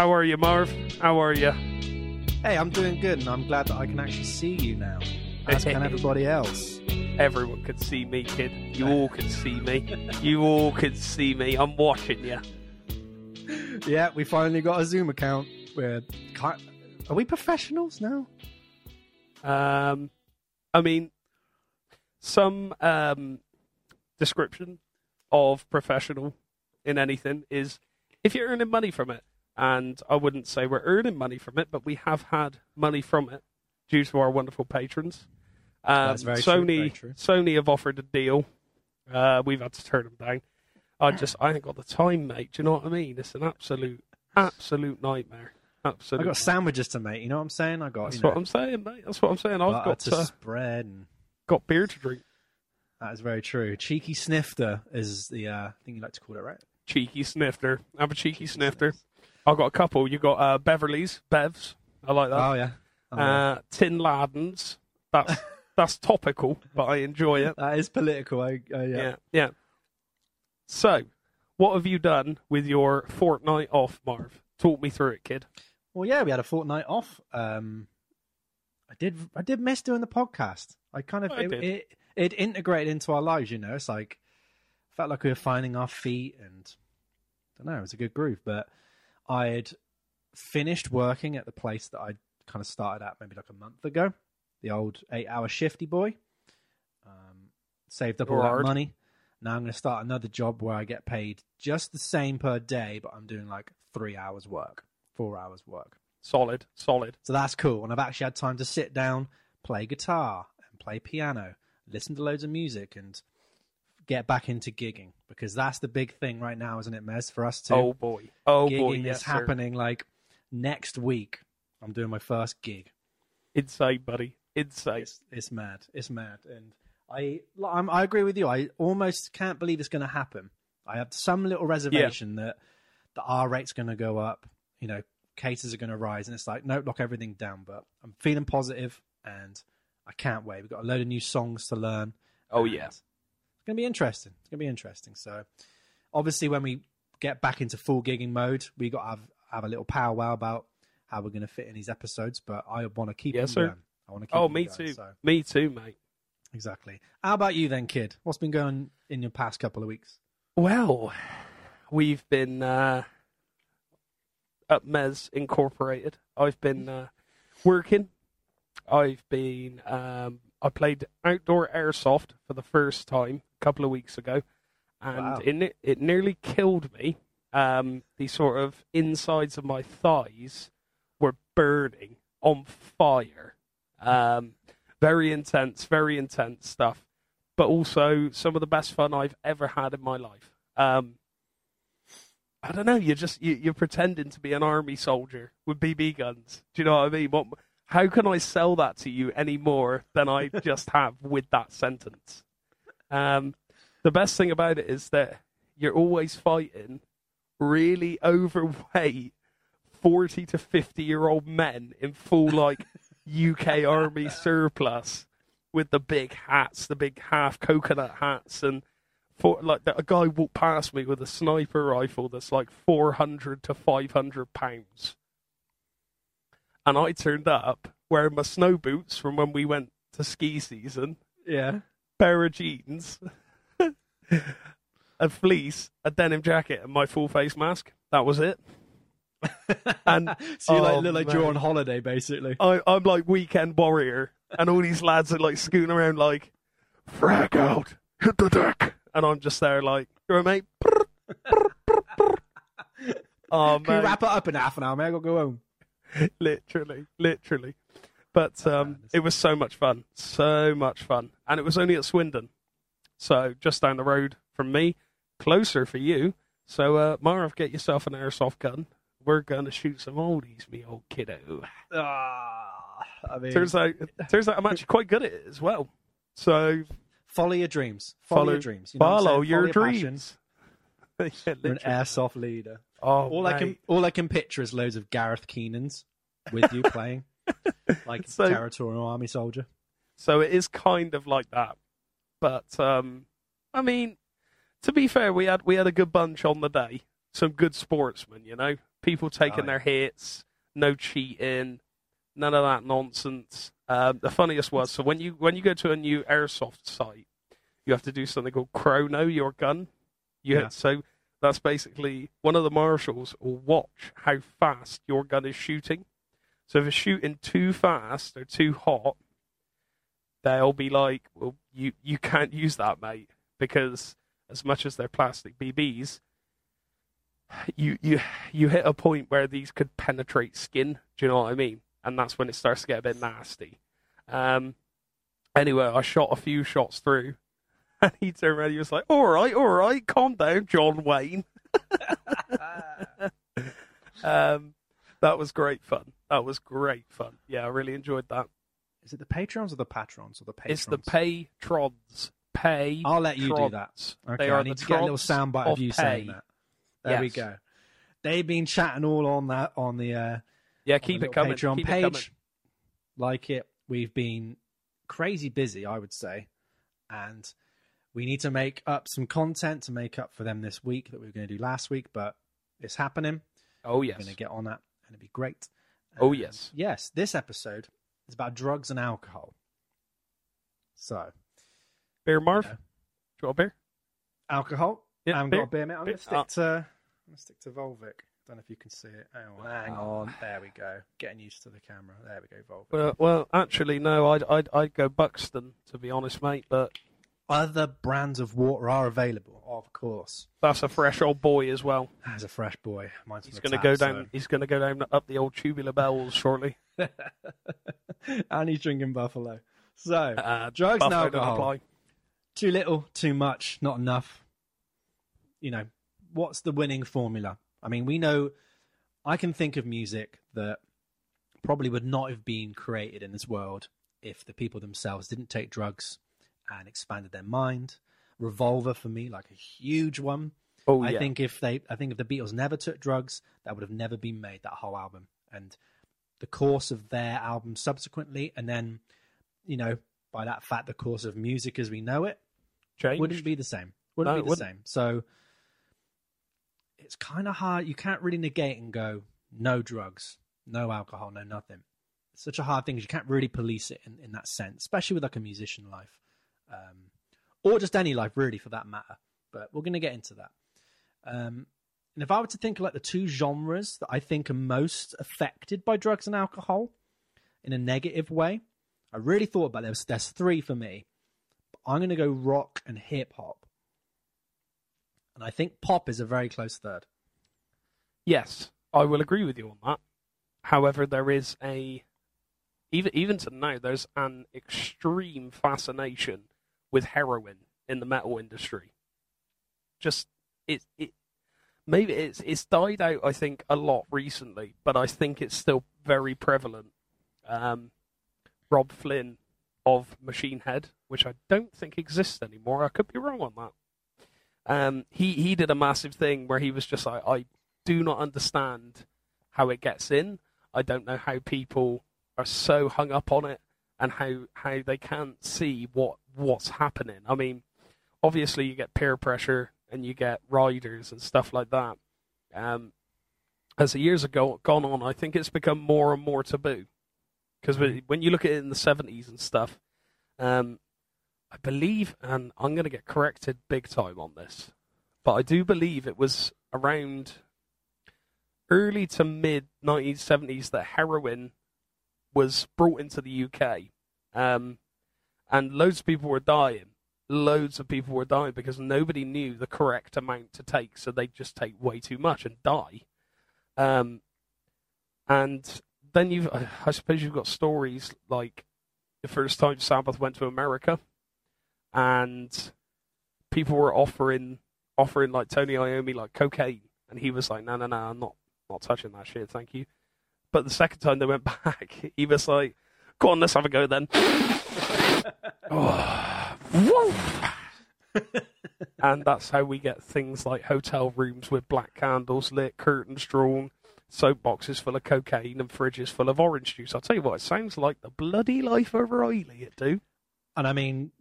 How are you, Marv? How are you? Hey, I'm doing good, and I'm glad that I can actually see you now. As can everybody else. Everyone could see me, kid. You all could see me. You all could see me. I'm watching you. Yeah, we finally got a Zoom account. We're are we professionals now? Um, I mean, some um, description of professional in anything is if you're earning money from it. And I wouldn't say we're earning money from it, but we have had money from it due to our wonderful patrons. Um, That's very true, Sony, true. Sony have offered a deal. Uh, we've had to turn them down. I just, I ain't got the time, mate. Do you know what I mean? It's an absolute, absolute nightmare. Absolute. I got sandwiches to make. You know what I'm saying? I got. That's you know, what I'm saying, mate. That's what I'm saying. I've got to uh, spread, and got beer to drink. that is very true. Cheeky snifter is the uh, thing you like to call it, right? Cheeky snifter. i've a cheeky snifter. I've got a couple. You've got uh, Beverly's, Bevs. I like that. Oh yeah. Oh, uh, Tin Ladens. That's that's topical, but I enjoy it. that is political. I, uh, yeah. Yeah, yeah. So, what have you done with your fortnight off, Marv? Talk me through it, kid. Well, yeah, we had a fortnight off. Um, I did. I did miss doing the podcast. I kind of I it, it it integrated into our lives. You know, it's like felt like we were finding our feet, and I don't know. It was a good groove. But I had finished working at the place that I kind of started at maybe like a month ago. The old eight-hour shifty boy. Um, saved up all Hard. that money. Now I'm going to start another job where I get paid just the same per day, but I'm doing like three hours work, four hours work. Solid, solid. So that's cool. And I've actually had time to sit down, play guitar, and play piano, listen to loads of music, and get back into gigging because that's the big thing right now, isn't it, Mez? For us too. Oh boy, oh gigging boy, is yes, sir. happening like next week. I'm doing my first gig. Insane, buddy. Insane. It's it's mad. It's mad, and I I'm, I agree with you. I almost can't believe it's going to happen. I have some little reservation that the R rate's going to go up. You know, cases are going to rise, and it's like nope, lock everything down. But I'm feeling positive, and I can't wait. We've got a load of new songs to learn. Oh yeah. It's going to be interesting. It's going to be interesting. So, obviously, when we get back into full gigging mode, we got to have have a little powwow about how we're going to fit in these episodes. But I want to keep Yes, sir. going. I want to keep. Oh, me going, too. So. Me too, mate. Exactly. How about you then, kid? What's been going in your past couple of weeks? Well, we've been uh, at Mez Incorporated. I've been uh, working. I've been. Um, I played outdoor airsoft for the first time a couple of weeks ago, and Wow. it it nearly killed me. Um, the sort of insides of my thighs were burning on fire. Um, very intense, very intense stuff but also some of the best fun I've ever had in my life. Um, I don't know. You're just you, you're pretending to be an army soldier with BB guns. Do you know what I mean? What? How can I sell that to you any more than I just have with that sentence? Um, the best thing about it is that you're always fighting really overweight, forty to fifty year old men in full like UK army surplus with the big hats, the big half coconut hats, and for like a guy walked past me with a sniper rifle that's like four hundred to five hundred pounds, and I turned up wearing my snow boots from when we went to ski season, Yeah. pair of jeans, a fleece, a denim jacket, and my full face mask. That was it. And so you like, Oh, look like man. you're on holiday, basically. I, I'm like weekend warrior, and all these lads are like scooting around like, frag out, hit the deck, and I'm just there like, you all right, mate? oh Can you man, wrap it up in half an hour, mate? I gotta go home. literally, literally. But um, it was so much fun, so much fun, and it was only at Swindon, so just down the road from me, closer for you. So, uh, Marv, get yourself an airsoft gun. We're gonna shoot some oldies, me old kiddo. Ah, I mean, turns out turns out I'm actually quite good at it as well. So follow your dreams. Follow, follow your dreams. You know follow saying? your dreams. yeah, You're an airsoft leader. Oh, All I can all I can picture is loads of Gareth Keenans with you playing, like So- territorial army soldier. So it is kind of like that. But um I mean, to be fair, we had we had a good bunch on the day. Some good sportsmen, you know. People taking Oh, their hits, no cheating, none of that nonsense. Um, the funniest was so when you when you go to a new airsoft site, you have to do something called chrono your gun. You Yeah. have, so that's basically one of the marshals will watch how fast your gun is shooting. So if it's shooting too fast or too hot, they'll be like, "Well, you you can't use that, mate, because as much as they're plastic BBs, you you you hit a point where these could penetrate skin. Do you know what I mean? And that's when it starts to get a bit nasty. Um. Anyway, I shot a few shots through, and he turned around. He was like, "All right, all right, calm down, John Wayne." um, that was great fun. That was great fun. Yeah, I really enjoyed that. Is it the patrons or the patrons or the patrons? It's the patrons. Pay. I'll let you do that. Okay, They are I need to get a little soundbite of of you saying that. There we go. They've been chatting all on that on the uh, Yeah, keep it coming. Patreon keep page. it coming. Like it, we've been crazy busy, I would say, and we need to make up some content to make up for them this week that we were going to do last week, but it's happening. Oh We're yes. going to get on that, and it'd be great. Oh, yes. yes. This episode is about drugs and alcohol. So, Beer, Marv. Yeah. Do you want a beer? alcohol. Yeah, I haven't beer. got a beer, mate. I'm beer. going to stick Ah. to. I'm going to stick to Volvic. Don't know if you can see it. Oh, hang on. There we go. Getting used to the camera. There we go, Volvic. Well, well, actually, no. I'd, I'd, I'd go Buxton to be honest, mate. But Other brands of water are available, of course. that's a fresh old boy as well. As a fresh boy, mine's He's going to go down. He's going to go down up the old tubular bells shortly. and he's drinking Buffalo. So, Uh, drugs and Buffalo don't alcohol. apply. Too little, too much, not enough. You know, what's the winning formula? I mean, we know I can think of music that probably would not have been created in this world if the people themselves didn't take drugs and expanded their mind. Revolver for me, like a huge one. Oh I yeah. think if they, I think if the Beatles never took drugs, that would have never been made. That whole album and the course of their album subsequently, and then, you know, by that fact, the course of music as we know it Changed. wouldn't be the same. Wouldn't No, be the wouldn't. same. So it's kind of hard. You can't really negate and go no drugs, no alcohol, no nothing. It's such a hard thing. you can't really police it in, in that sense, especially with like a musician life, um, or just any life really for that matter. But we're going to get into that. Um, and if I were to think of like the two genres that I think are most affected by drugs and alcohol in a negative way, I really thought about this. There's three for me. I'm going to go rock and hip hop. And I think pop is a very close third. Yes, I will agree with you on that. However, there is a even even to now there's an extreme fascination with heroin in the metal industry. Just it it maybe it's it's died out I think a lot recently, but I think it's still very prevalent. Um, Robb Flynn of Machine Head, which I don't think exists anymore. I could be wrong on that. Um, he he did a massive thing where he was just like, I do not understand how it gets in. I don't know how people are so hung up on it and how how they can't see what what's happening. I mean, obviously you get peer pressure and you get riders and stuff like that. Um, as the years have go, gone on, I think it's become more and more taboo. Because when you look at it in the seventies and stuff, um, I believe, and I'm going to get corrected big time on this, but I do believe it was around early to mid 1970s that heroin was brought into the UK, um, and loads of people were dying. Loads of people were dying because nobody knew the correct amount to take, so they just take way too much and die. Um, and then you've, I suppose you've got stories like the first time Sabbath went to America, and people were offering offering like Tony Iommi like cocaine, and he was like, "No, no, no, I'm not not touching that shit, thank you." But the second time they went back, he was like, "Go on, let's have a go then." Oh, and that's how we get things like hotel rooms with black candles lit, curtains drawn, soap boxes full of cocaine, and fridges full of orange juice. I'll tell you what, it sounds like the bloody life of Riley. It do. And I mean,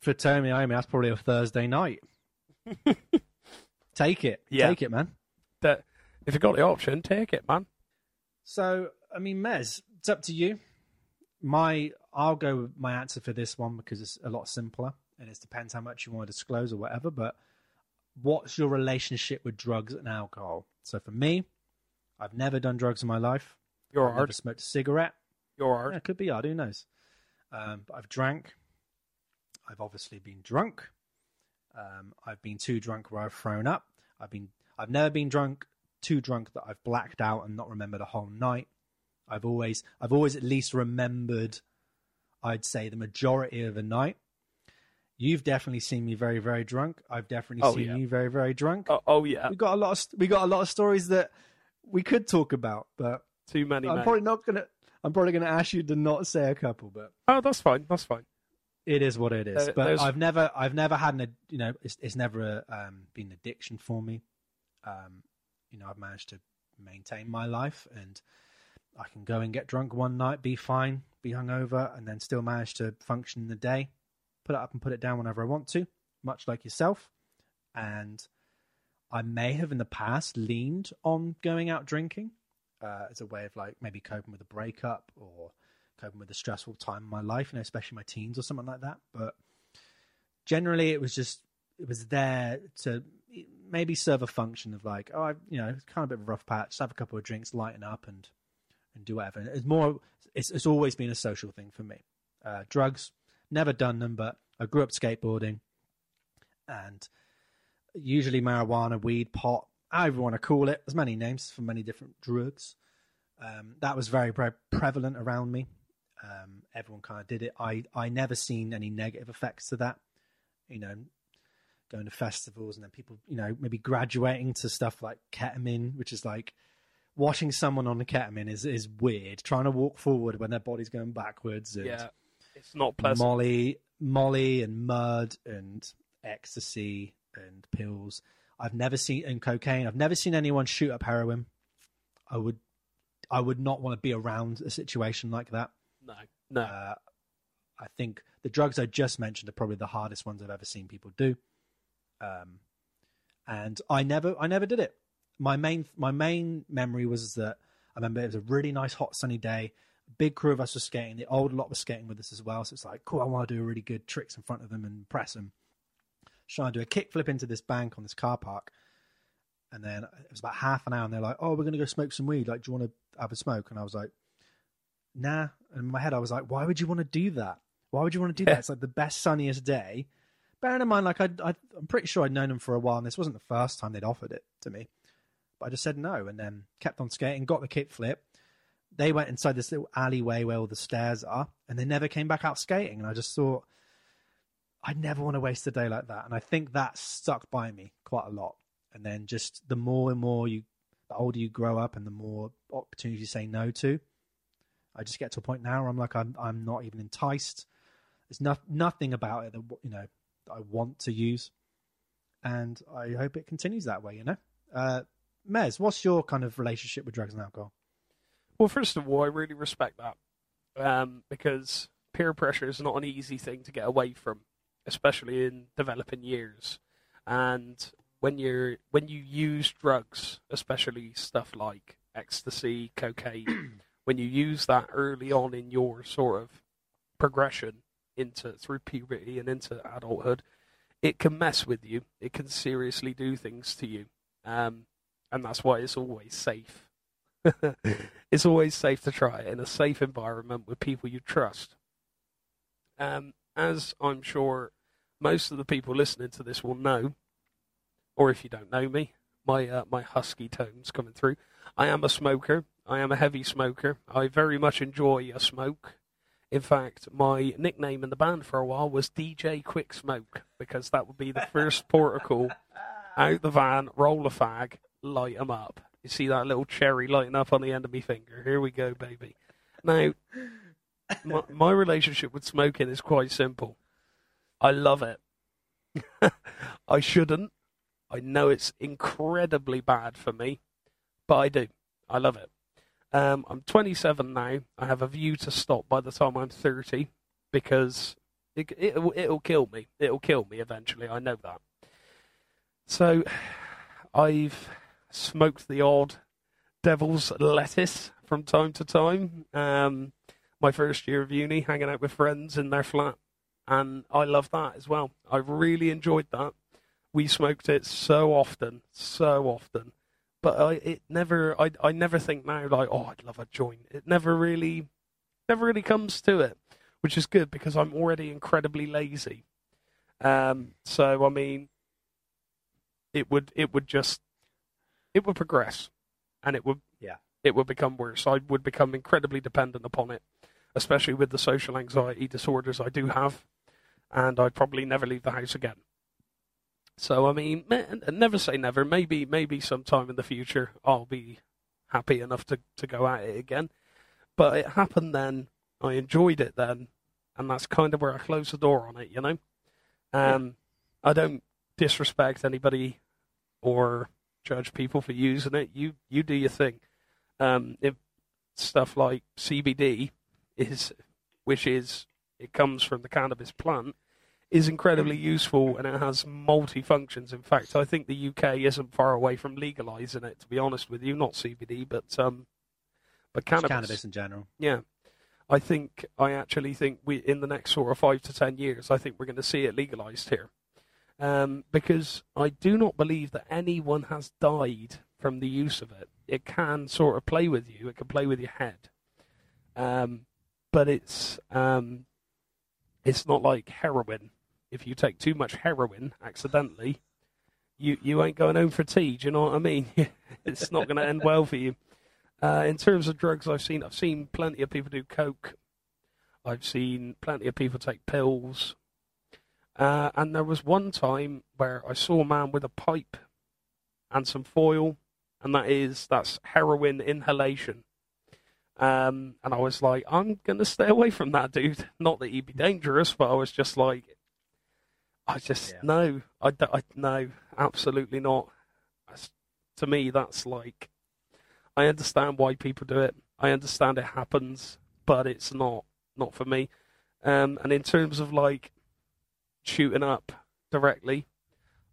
for Tony Iommi, that's probably a Thursday night. Take it. Yeah. Take it, man. that if you've got the option, take it, man. So, I mean, Mez, it's up to you. My, I'll go with my answer for this one because it's a lot simpler, and it depends how much you want to disclose or whatever. But what's your relationship with drugs and alcohol? So for me, I've never done drugs in my life. You're I've hard. never smoked a cigarette. You're Yeah, it could be hard. Who knows? Um, but I've drank. I've obviously been drunk. Um, I've been too drunk where I've thrown up. I've been. I've never been drunk too drunk that I've blacked out and not remembered a whole night. I've always. I've always at least remembered. I'd say the majority of a night. You've definitely seen me very, very drunk. I've definitely Oh, seen yeah. you very, very drunk. Oh, oh yeah, We got a lot of we got a lot of stories that we could talk about, but too many. I'm mate. probably not gonna. I'm probably gonna ask you to not say a couple, but Oh, that's fine. That's fine. it is what it is. Uh, but there's- I've never, I've never had an, you know, it's, it's never um, been an addiction for me. Um, you know, I've managed to maintain my life, and I can go and get drunk one night, be fine, be hungover, and then still manage to function in the day, put it up and put it down whenever I want to, much like yourself. And I may have in the past leaned on going out drinking uh, as a way of like maybe coping with a breakup or coping with a stressful time in my life, you know, especially my teens or something like that. But generally, it was just it was there to maybe serve a function of like, oh, I, you know, it's kind of a bit of a rough patch. Just have a couple of drinks, lighten up, and and do whatever. It's more. It's it's always been a social thing for me. Uh, drugs, never done them, but I grew up skateboarding, and usually marijuana, weed, pot, however you want to call it. There's many names for many different drugs. Um, that was very, very prevalent around me. Um, everyone kind of did it. I, I never seen any negative effects to that. You know, going to festivals and then people, you know, maybe graduating to stuff like ketamine, which is like watching someone on the ketamine is, is weird. Trying to walk forward when their body's going backwards. And Yeah, it's not pleasant. Molly, Molly, and mud and ecstasy and pills. I've never seen and cocaine. I've never seen anyone shoot up heroin. I would, I would not want to be around a situation like that. No, no. Uh, I think the drugs I just mentioned are probably the hardest ones I've ever seen people do. Um, and I never, I never did it. My main, my main memory was that I remember it was a really nice hot sunny day. A big crew of us were skating. The old lot was skating with us as well. So it's like, cool. I want to do a really good tricks in front of them and impress them. Trying to do a kickflip into this bank on this car park. And then it was about half an hour, and they're like, "Oh, we're going to go smoke some weed. Like, do you want to have a smoke?" And I was like, nah. And in my head, I was like, why would you want to do that? Why would you want to do that? It's like the best, sunniest day. Bearing in mind, like, I, I, I'm pretty sure I'd known them for a while, and this wasn't the first time they'd offered it to me. But I just said no, and then kept on skating, got the kick flip. They went inside this little alleyway where all the stairs are, and they never came back out skating. And I just thought, I never want to waste a day like that. And I think that stuck by me quite a lot. And then just the more and more you, the older you grow up, and the more opportunities you say no to, I just get to a point now where I'm like, I'm I'm not even enticed. There's no, nothing about it that you know that I want to use, and I hope it continues that way. You know, uh, Mez, what's your kind of relationship with drugs and alcohol? Well, first of all, I really respect that um, because peer pressure is not an easy thing to get away from, especially in developing years. And when you're when you use drugs, especially stuff like ecstasy, cocaine, when you use that early on in your sort of progression into through puberty and into adulthood, it can mess with you. It can seriously do things to you, um, and that's why it's always safe. it's always safe to try it in a safe environment with people you trust. Um, as I'm sure most of the people listening to this will know, or if you don't know me, my uh, my husky tones coming through. I am a smoker. I am a heavy smoker. I very much enjoy a smoke. In fact, my nickname in the band for a while was DJ Quick Smoke because that would be the first protocol out the van, roll a fag, light 'em up. You see that little cherry lighting up on the end of my finger. Here we go, baby. Now, my, my relationship with smoking is quite simple. I love it. I shouldn't. I know it's incredibly bad for me, but I do. I love it. Um, I'm 27 now. I have a view to stop by the time I'm 30 because it, it, it'll kill me. It'll kill me eventually. I know that. So I've smoked the odd devil's lettuce from time to time. Um, my first year of uni, hanging out with friends in their flat, and I love that as well. I really enjoyed that. We smoked it so often, so often, but I it never I I never think now like oh I'd love a joint. It never really never really comes to it, which is good because I'm already incredibly lazy. Um, so I mean, it would it would just it would progress, and it would Yeah. it would become worse. I would become incredibly dependent upon it, especially with the social anxiety disorders I do have, and I'd probably never leave the house again. So I mean, never say never. Maybe maybe sometime in the future I'll be happy enough to to go at it again. But it happened then. I enjoyed it then, and that's kind of where I closed the door on it. You know, um, I don't disrespect anybody or judge people for using it. You you do your thing. Um, if stuff like CBD is, which is it comes from the cannabis plant, is incredibly useful and it has multi functions. In fact, I think the UK isn't far away from legalizing it. To be honest with you, not CBD, but um, but cannabis. cannabis in general. Yeah. I think I actually think we in the next sort of five to ten years, I think we're going to see it legalized here, um, because I do not believe that anyone has died from the use of it. It can sort of play with you. It can play with your head, um, but it's um, it's not like heroin. If you take too much heroin accidentally, you you ain't going home for tea. Do you know what I mean? it's not going to end well for you. Uh, in terms of drugs, I've seen I've seen plenty of people do coke. I've seen plenty of people take pills. Uh, and there was one time where I saw a man with a pipe and some foil, and that is that's heroin inhalation. Um, and I was like, I'm gonna stay away from that dude. Not that he'd be dangerous, but I was just like, I just Yeah. no, I, d- I no, absolutely not. That's- to me, that's like I understand why people do it. I understand it happens, but it's not not for me. Um, and in terms of like shooting up directly,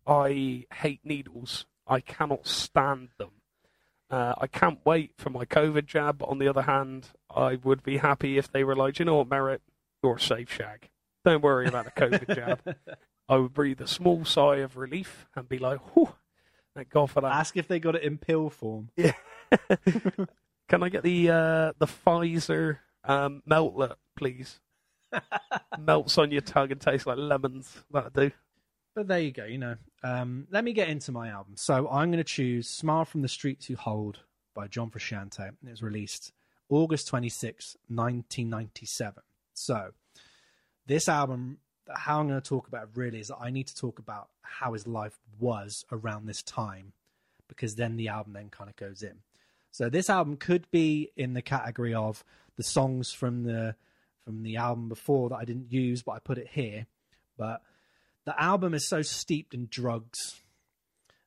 I hate needles. I cannot stand them. Uh, I can't wait for my COVID jab. But on the other hand, I would be happy if they were like, you know what, Merritt, you're a safe, Shag. Don't worry about the COVID jab. I would breathe a small sigh of relief and be like, "Whew, thank God for that." Ask if they got it in pill form. Yeah. Can I get the uh, the Pfizer um, meltlet, please? Melts on your tongue and tastes like lemons. That'll do. But there you go, you know. Um, let me get into my album. So I'm going to choose Smile from the Streets You Hold by John Frusciante. And it was released August 26, 1997. So this album, how I'm going to talk about it really is that I need to talk about how his life was around this time because then the album then kind of goes in. So this album could be in the category of the songs from the from the album before that I didn't use, but I put it here. But the album is so steeped in drugs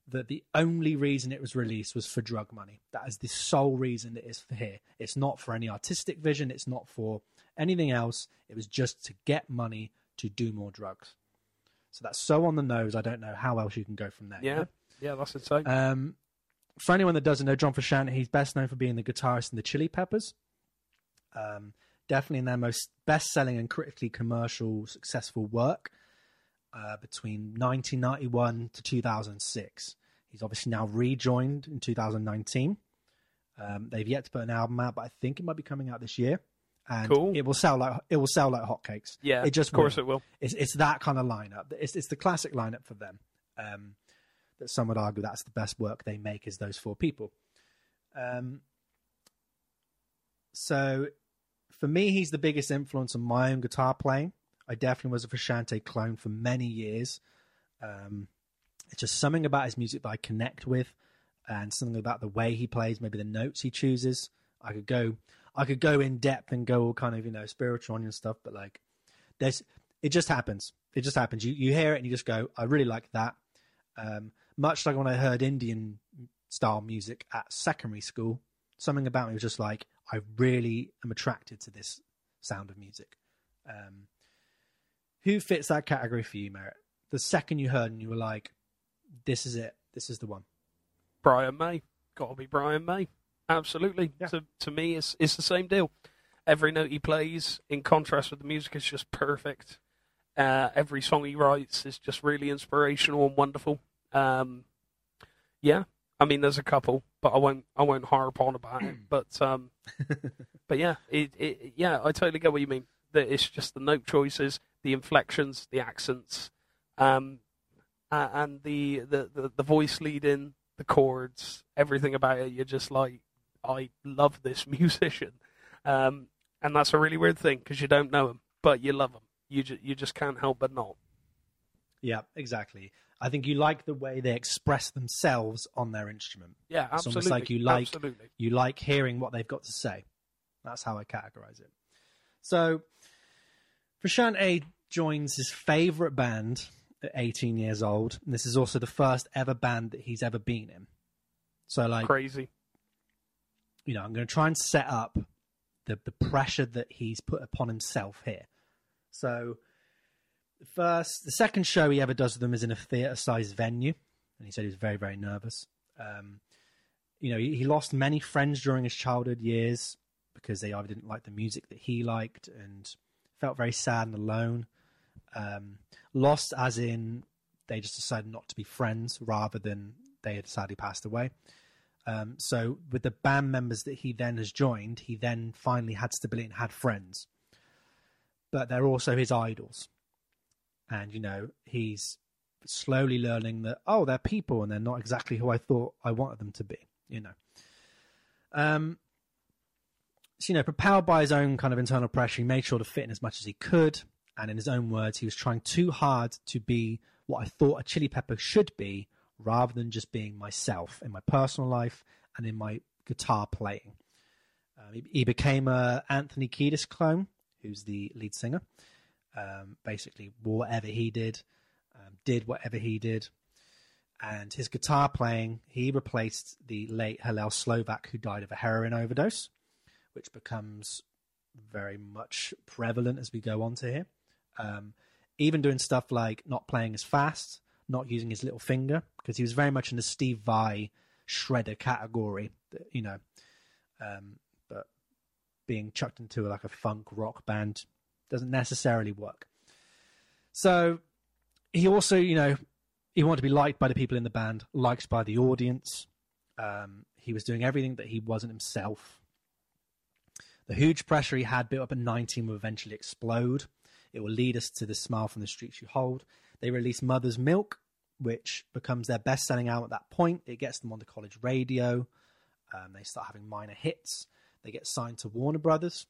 that the only reason it was released was for drug money. That is the sole reason it is for here. It's not for any artistic vision. It's not for anything else. It was just to get money to do more drugs. So that's so on the nose. I don't know how else you can go from there. Yeah, yeah, that's insane. Um, for anyone that doesn't know, John Frusciante, he's best known for being the guitarist in the Chili Peppers. Um, definitely in their most best-selling and critically commercial, successful work uh, between 1991 to 2006. He's obviously now rejoined in 2019. Um, they've yet to put an album out, but I think it might be coming out this year. And Cool. it will sell like it will sell like hotcakes. yeah, it just of course will. it will. It's it's that kind of lineup. It's it's the classic lineup for them. Um, that some would argue that's the best work they make is those four people. Um, so for me, he's the biggest influence on my own guitar playing. I definitely was a Frusciante clone for many years. Um, it's just something about his music that I connect with, and something about the way he plays, maybe the notes he chooses. I could go, I could go in depth and go all kind of you know spiritual and stuff, but like there's it just happens. It just happens. You you hear it and you just go, I really like that. Um, much like when I heard Indian style music at secondary school, something about me was just like, I really am attracted to this sound of music. Um, who fits that category for you, Merritt? The second you heard and you were like, this is it, this is the one. Brian May. Got to be Brian May. Absolutely. Yeah. To to me, it's it's the same deal. Every note he plays, in contrast with the music, is just perfect. Uh, every song he writes is just really inspirational and wonderful. Um, yeah, I mean, there's a couple, but I won't I won't harp on about it. But um, but yeah, it, it yeah, I totally get what you mean. That it's just the note choices, the inflections, the accents, um, uh, and the, the, the, the voice leading, the chords, everything about it. You're just like, I love this musician, um, and that's a really weird thing because you don't know him, but you love him. You ju- you just can't help but not. Yeah, exactly. I think you like the way they express themselves on their instrument. Yeah, It's absolutely. almost like you like- absolutely. You like hearing what they've got to say. That's how I categorize it. So, Frusciante joins his favorite band at 18 years old. And this is also the first ever band that he's ever been in. So, like, crazy. you know, I'm going to try and set up the the pressure that he's put upon himself here. So, the first, the second show he ever does with them is in a theatre-sized venue, and he said he was very, very nervous. Um, you know, he, he lost many friends during his childhood years because they either didn't like the music that he liked and felt very sad and alone. Um, lost, as in they just decided not to be friends rather than they had sadly passed away. Um, so with the band members that he then has joined, he then finally had stability and had friends. But they're also his idols. And, you know, he's slowly learning that, oh, they're people and they're not exactly who I thought I wanted them to be, you know. Um, so, you know, propelled by his own kind of internal pressure, he made sure to fit in as much as he could. And in his own words, he was trying too hard to be what I thought a chili pepper should be rather than just being myself in my personal life and in my guitar playing. Um, he, he became a Anthony Kiedis clone, who's the lead singer. Um, basically, whatever he did, um, did whatever he did. And his guitar playing, he replaced the late Hillel Slovak, who died of a heroin overdose, which becomes very much prevalent as we go on to here. Um, even doing stuff like not playing as fast, not using his little finger, because he was very much in the Steve Vai shredder category, you know. Um, but being chucked into like a funk rock band doesn't necessarily work. So he also, you know, he wanted to be liked by the people in the band, liked by the audience. Um, he was doing everything that he wasn't himself. The huge pressure he had built up in 19 will eventually explode. It will lead us to the Smile from the Streets You Hold. They release Mother's Milk, which becomes their best selling album at that point. It gets them on the college radio. Um, they start having minor hits. They get signed to Warner Brothers.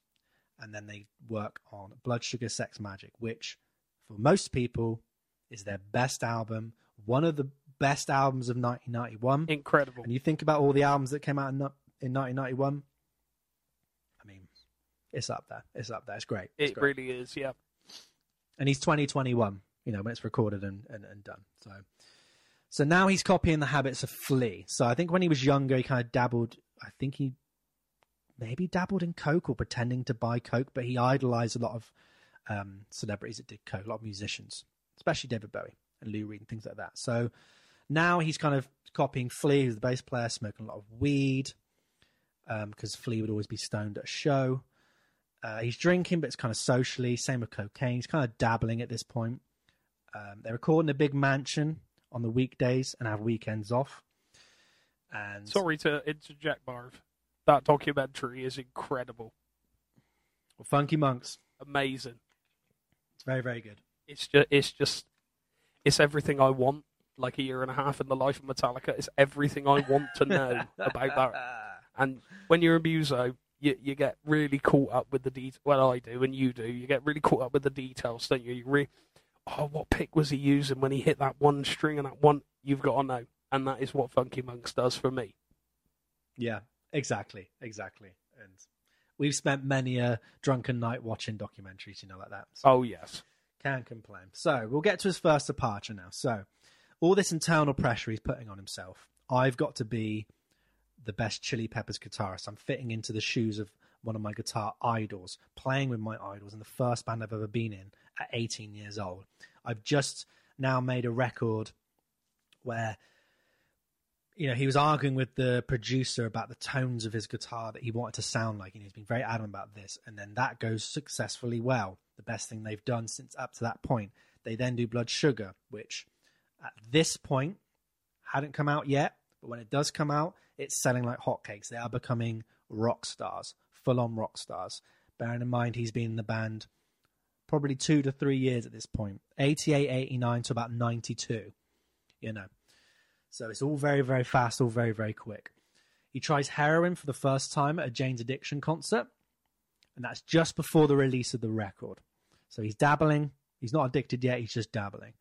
And then they work on Blood Sugar Sex Magik, which for most people is their best album, one of the best albums of 1991. Incredible. And you think about all the albums that came out in, in 1991, I mean, it's up there. It's up there. It's great. It's It great. really is. Yeah. And he's 2021, you know, when it's recorded and, and, and done. So, so now he's copying the habits of Flea. So I think when he was younger, he kind of dabbled, I think he maybe dabbled in Coke or pretending to buy Coke, but he idolized a lot of um, celebrities that did Coke, a lot of musicians, especially David Bowie and Lou Reed and things like that. So now he's kind of copying Flea, who's the bass player, smoking a lot of weed because Flea would always be stoned at a show. Uh, he's drinking, but it's kind of socially. Same with cocaine. He's kind of dabbling at this point. Um, they record in a big mansion on the weekdays and have weekends off. And Sorry to interject, Marv. That documentary is incredible, well, Funky Monks. amazing. It's very, very good. It's just, it's just, it's everything I want. Like a year and a half in the life of Metallica, it's everything I want to know about that. And when you're a muso, you you get really caught up with the details. Well, I do, and you do. You get really caught up with the details, don't you? You re- oh, what pick was he using when he hit that one string and that one? You've got to know, and that is what Funky Monks does for me. Yeah, exactly, exactly. And we've spent many a drunken night watching documentaries, you know, like that. So Oh yes, can't complain. So we'll get to his first departure now. So all this internal pressure he's putting on himself. I've got to be the best Chili Peppers guitarist. I'm fitting into the shoes of one of my guitar idols, playing with my idols in the first band I've ever been in at 18 years old. I've just now made a record where you know, he was arguing with the producer about the tones of his guitar that he wanted to sound like, and he's been very adamant about this. And then that goes successfully well. The best thing they've done since up to that point. They then do Blood Sugar, which at this point hadn't come out yet, but when it does come out, it's selling like hotcakes. They are becoming rock stars, full on rock stars. Bearing in mind he's been in the band probably two to three years at this point 88, 89 to about 92, you know. So it's all very, very fast, all very, very quick. He tries heroin for the first time at a Jane's Addiction concert, and that's just before the release of the record. So he's dabbling. He's not addicted yet, he's just dabbling.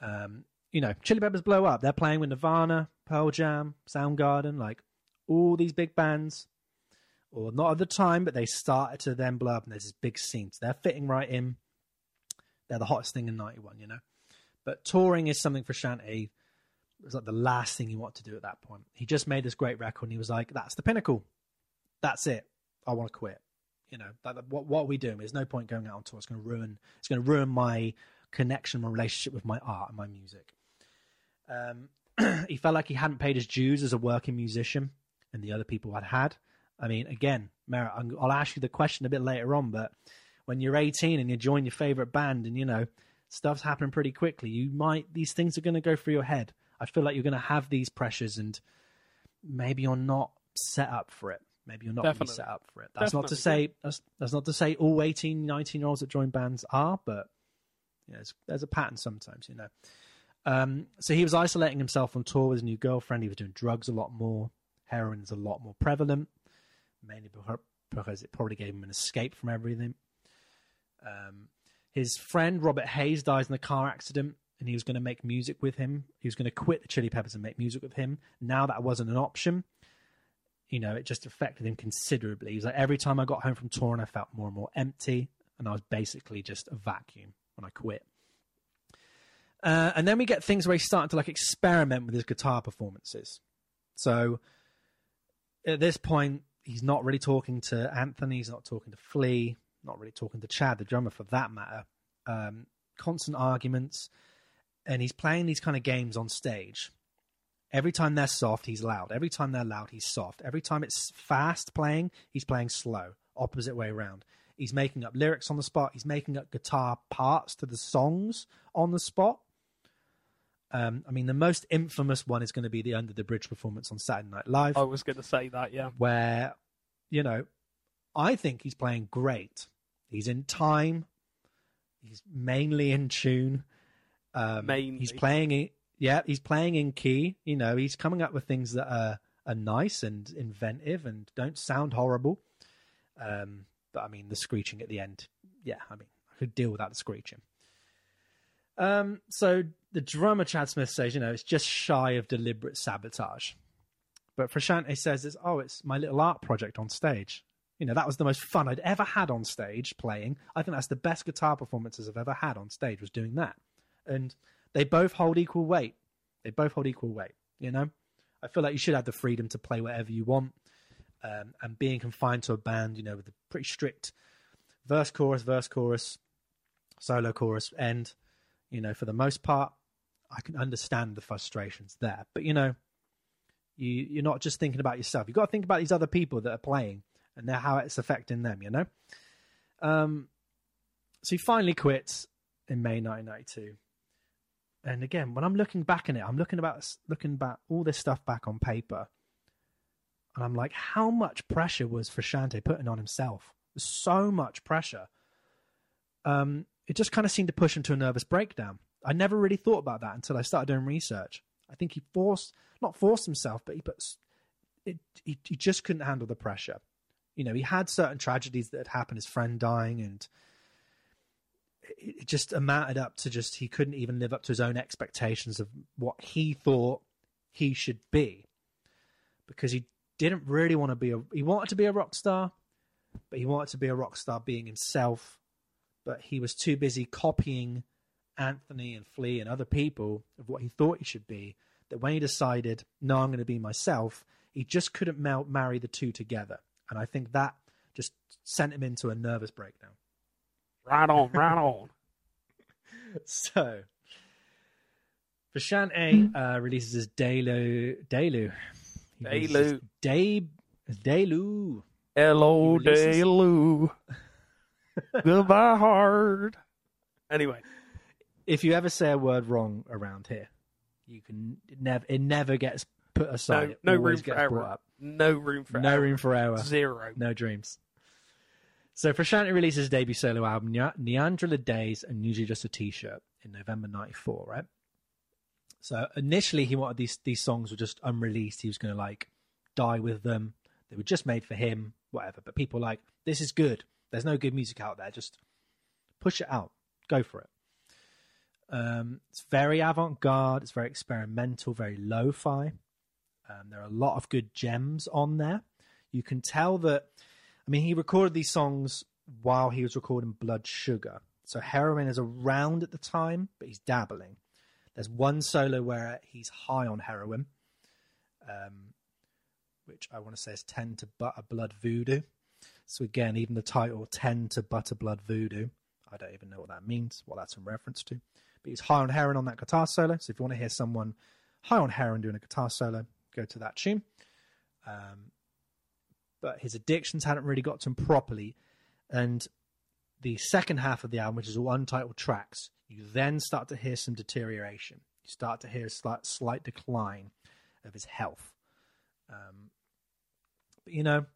Um, you know, Chili Peppers blow up. They're playing with Nirvana, Pearl Jam, Soundgarden, like all these big bands. Or not at the time, but they started to then blow up, and there's this big scene. So they're fitting right in. They're the hottest thing in '91, you know. But touring is something for Frusciante it was like the last thing he wanted to do at that point. He just made this great record, and he was like, "That's the pinnacle. That's it. I want to quit." You know, that, what what are we doing? There's no point going out on tour. It's going to ruin. It's going to ruin my connection, my relationship with my art and my music. Um, he felt like he hadn't paid his dues as a working musician, and the other people had had. I mean, again, Merritt, I'll ask you the question a bit later on, but when you're 18 and you join your favorite band, and you know stuff's happening pretty quickly, you might these things are going to go through your head. I feel like you're going to have these pressures, and maybe you're not set up for it. Maybe you're not really set up for it. That's Definitely. not to say that's, that's not to say all 18, 19 year olds that join bands are, but there's, there's a pattern sometimes, you know. Um, so he was isolating himself on tour with his new girlfriend. He was doing drugs a lot more. Heroin is a lot more prevalent, mainly because it probably gave him an escape from everything. Um, his friend Robert Hayes dies in a car accident and he was going to make music with him. He was going to quit the Chili Peppers and make music with him. Now that wasn't an option. You know, it just affected him considerably. He's like, every time I got home from touring, I felt more and more empty, and I was basically just a vacuum when I quit. Uh, and then we get things where he's starting to like experiment with his guitar performances. So at this point, he's not really talking to Anthony. He's not talking to Flea. Not really talking to Chad, the drummer, for that matter. Um, constant arguments and he's playing these kind of games on stage. Every time they're soft, he's loud. Every time they're loud, he's soft. Every time it's fast playing, he's playing slow. Opposite way around. He's making up lyrics on the spot. He's making up guitar parts to the songs on the spot. Um, I mean, the most infamous one is going to be the Under the Bridge performance on Saturday Night Live. I was going to say that, yeah. Where, you know, I think he's playing great. He's in time. He's mainly in tune. Um, Mainly. He's playing it. Yeah, he's playing in key. You know, he's coming up with things that are are nice and inventive and don't sound horrible. Um, but I mean, the screeching at the end. Yeah, I mean, I could deal without the screeching. Um, so the drummer Chad Smith says, you know, it's just shy of deliberate sabotage. But Frusciante says, it's, oh, it's my little art project on stage. You know, that was the most fun I'd ever had on stage playing. I think that's the best guitar performances I've ever had on stage was doing that and they both hold equal weight. They both hold equal weight. You know, I feel like you should have the freedom to play whatever you want, um, and being confined to a band, you know, with a pretty strict verse, chorus, verse, chorus, solo, chorus, end. You know, for the most part, I can understand the frustrations there. But you know, you you're not just thinking about yourself. You've got to think about these other people that are playing and how it's affecting them. You know. Um, so he finally quits in May 1992 and again, when I'm looking back in it, I'm looking about looking back all this stuff back on paper, and I'm like, how much pressure was Frusciante putting on himself? So much pressure. Um, it just kind of seemed to push him to a nervous breakdown. I never really thought about that until I started doing research. I think he forced, not forced himself, but he put, it, he, he just couldn't handle the pressure. You know, he had certain tragedies that had happened, his friend dying, and it just amounted up to just he couldn't even live up to his own expectations of what he thought he should be. Because he didn't really want to be a he wanted to be a rock star but he wanted to be a rock star being himself. But he was too busy copying Anthony and Flea and other people of what he thought he should be that when he decided no I'm going to be myself he just couldn't marry the two together. And I think that just sent him into a nervous breakdown Right on, right on. so, Frusciante uh, releases his Delu. Delu. Delu. De, Delu. Hello, Delu. Goodbye, hard. Anyway, If you ever say a word wrong around here, you can it never it never gets put aside. no, no room for error. No room for no error. room for error. Zero. No dreams. So Frusciante releases his debut solo album, Ne- Niandra LaDes, and usually just a T-shirt in November '94, right? So initially, he wanted these these songs were just unreleased. He was going to like die with them. They were just made for him, whatever. But people like, this is good. There's no good music out there. Just push it out. Go for it. Um, it's very avant-garde. It's very experimental. Very lo-fi. Um, there are a lot of good gems on there. You can tell that. I mean, he recorded these songs while he was recording Blood Sugar. So heroin is around at the time, but he's dabbling. There's one solo where he's high on heroin, um, which I want to say is 10 to Butter Blood Voodoo. So again, even the title, 10 to Butter Blood Voodoo. I don't even know what that means, what that's in reference to. But he's high on heroin on that guitar solo. So if you want to hear someone high on heroin doing a guitar solo, go to that tune. Um, but his addictions hadn't really got to him properly. And the second half of the album, which is all untitled tracks, you then start to hear some deterioration. You start to hear a slight, slight decline of his health. Um, but you know,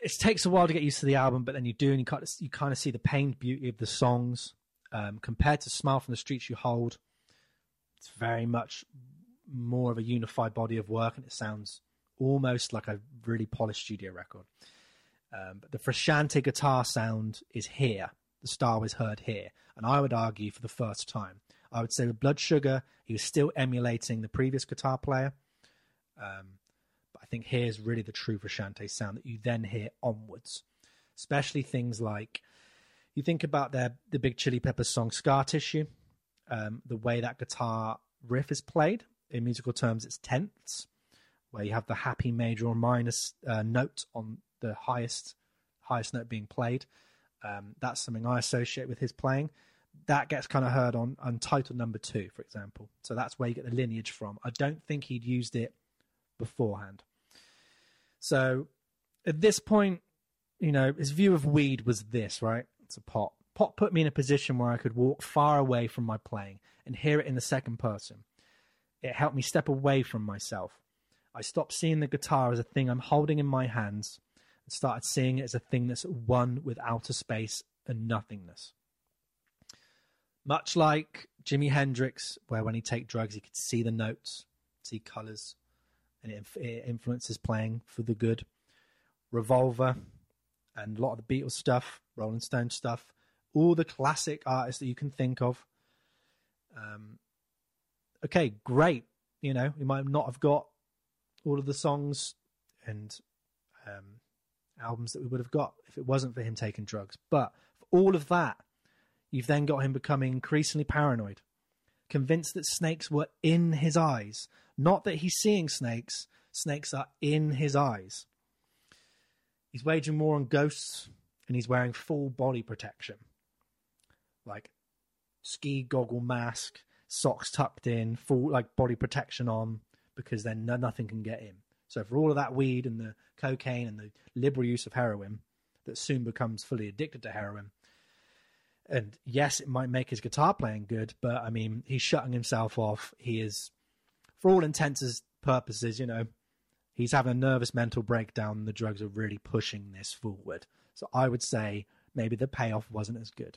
it takes a while to get used to the album, but then you do, and you kind of, you kind of see the pained beauty of the songs um, compared to "Smile from the Streets You Hold." It's very much more of a unified body of work, and it sounds almost like a really polished studio record. Um, but the Frusciante guitar sound is here. The star was heard here, and I would argue for the first time. I would say with Blood Sugar, he was still emulating the previous guitar player. Um, but I think here's really the true Frusciante sound that you then hear onwards, especially things like you think about their the Big Chili Peppers song "Scar Tissue." Um, the way that guitar riff is played in musical terms, it's tenths, where you have the happy major or minor uh, note on the highest highest note being played. Um, that's something I associate with his playing. That gets kind of heard on Untitled Number Two, for example. So that's where you get the lineage from. I don't think he'd used it beforehand. So at this point, you know, his view of weed was this, right? It's a pot. Pot put me in a position where I could walk far away from my playing and hear it in the second person. It helped me step away from myself. I stopped seeing the guitar as a thing I'm holding in my hands and started seeing it as a thing that's one with outer space and nothingness. Much like Jimi Hendrix, where when he take drugs, he could see the notes, see colors, and it, it influences playing for the good. Revolver and a lot of the Beatles stuff, Rolling Stone stuff, all the classic artists that you can think of. Um, okay, great. You know, we might not have got all of the songs and um, albums that we would have got if it wasn't for him taking drugs. But for all of that, you've then got him becoming increasingly paranoid, convinced that snakes were in his eyes. Not that he's seeing snakes, snakes are in his eyes. He's waging war on ghosts and he's wearing full body protection. Like ski goggle mask, socks tucked in, full like body protection on, because then no, nothing can get in. So for all of that weed and the cocaine and the liberal use of heroin, that soon becomes fully addicted to heroin. And yes, it might make his guitar playing good, but I mean, he's shutting himself off. He is, for all intents and purposes, you know, he's having a nervous mental breakdown. The drugs are really pushing this forward. So I would say maybe the payoff wasn't as good.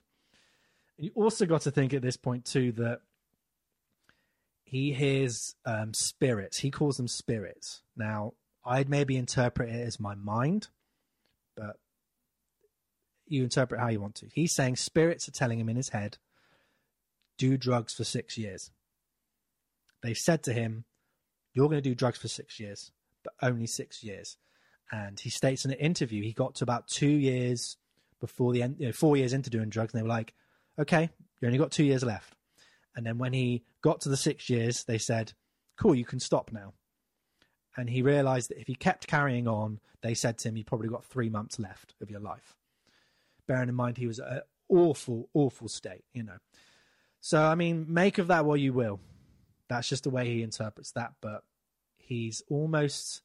And you also got to think at this point too that he hears um, spirits. He calls them spirits. Now, I'd maybe interpret it as my mind, but you interpret how you want to. He's saying spirits are telling him in his head, do drugs for six years. They said to him, You're going to do drugs for six years, but only six years. And he states in an interview he got to about two years before the end, you know, four years into doing drugs, and they were like, Okay, you only got two years left. And then when he got to the six years, they said, Cool, you can stop now. And he realized that if he kept carrying on, they said to him, You probably got three months left of your life. Bearing in mind he was an awful, awful state, you know. So I mean, make of that what you will. That's just the way he interprets that. But he's almost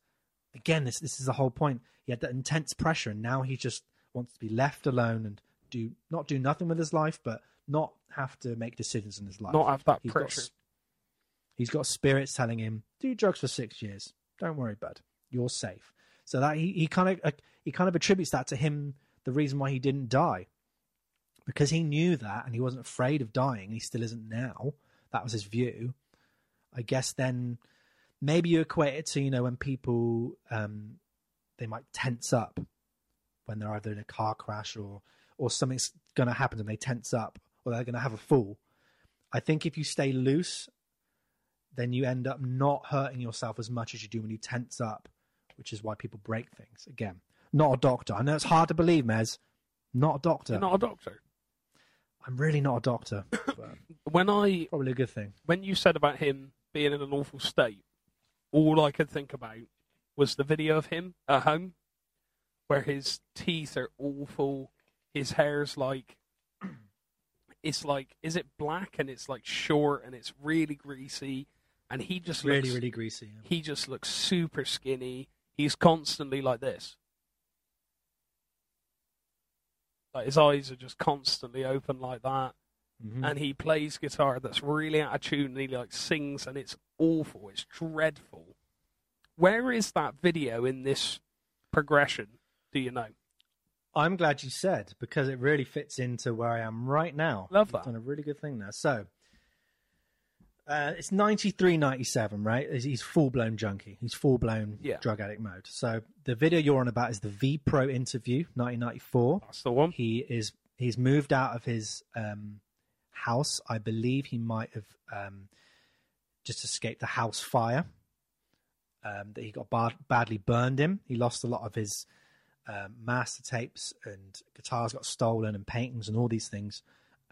again. This this is the whole point. He had that intense pressure, and now he just wants to be left alone and do not do nothing with his life, but not have to make decisions in his life. Not have that He's pressure. Got, he's got spirits telling him, "Do drugs for six years. Don't worry, bud. You're safe." So that he, he kind of uh, he kind of attributes that to him. The reason why he didn't die, because he knew that and he wasn't afraid of dying. He still isn't now. That was his view. I guess then maybe you equate it to you know when people um, they might tense up when they're either in a car crash or or something's going to happen and they tense up or they're going to have a fall. I think if you stay loose, then you end up not hurting yourself as much as you do when you tense up, which is why people break things. Again, not a doctor. I know it's hard to believe, Mez. Not a doctor. You're not a doctor. I'm really not a doctor. But When I probably a good thing. when you said about him being in an awful state, all I could think about was the video of him at home, where his teeth are awful, his hair's like, it's like, is it black and it's like short and it's really greasy, and he just Really, looks, really greasy. yeah. he just looks super skinny. He's constantly like this. Like his eyes are just constantly open like that Mhm. and he plays guitar that's really out of tune and he like sings and it's awful it's dreadful where is that video in this progression do you know I'm glad you said because it really fits into where I am right now. Love You've that. Done a really good thing there. So uh, it's 93, 97, right? He's- full blown junkie. He's full blown Yeah. drug addict mode. So the video you're on about is the VPRO interview, 1994. that's the one He is he's moved out of his um, house. I believe he might have um, just escaped the house fire. Um, that he got bad, badly burned him. He lost a lot of his um, master tapes and guitars got stolen and paintings and all these things.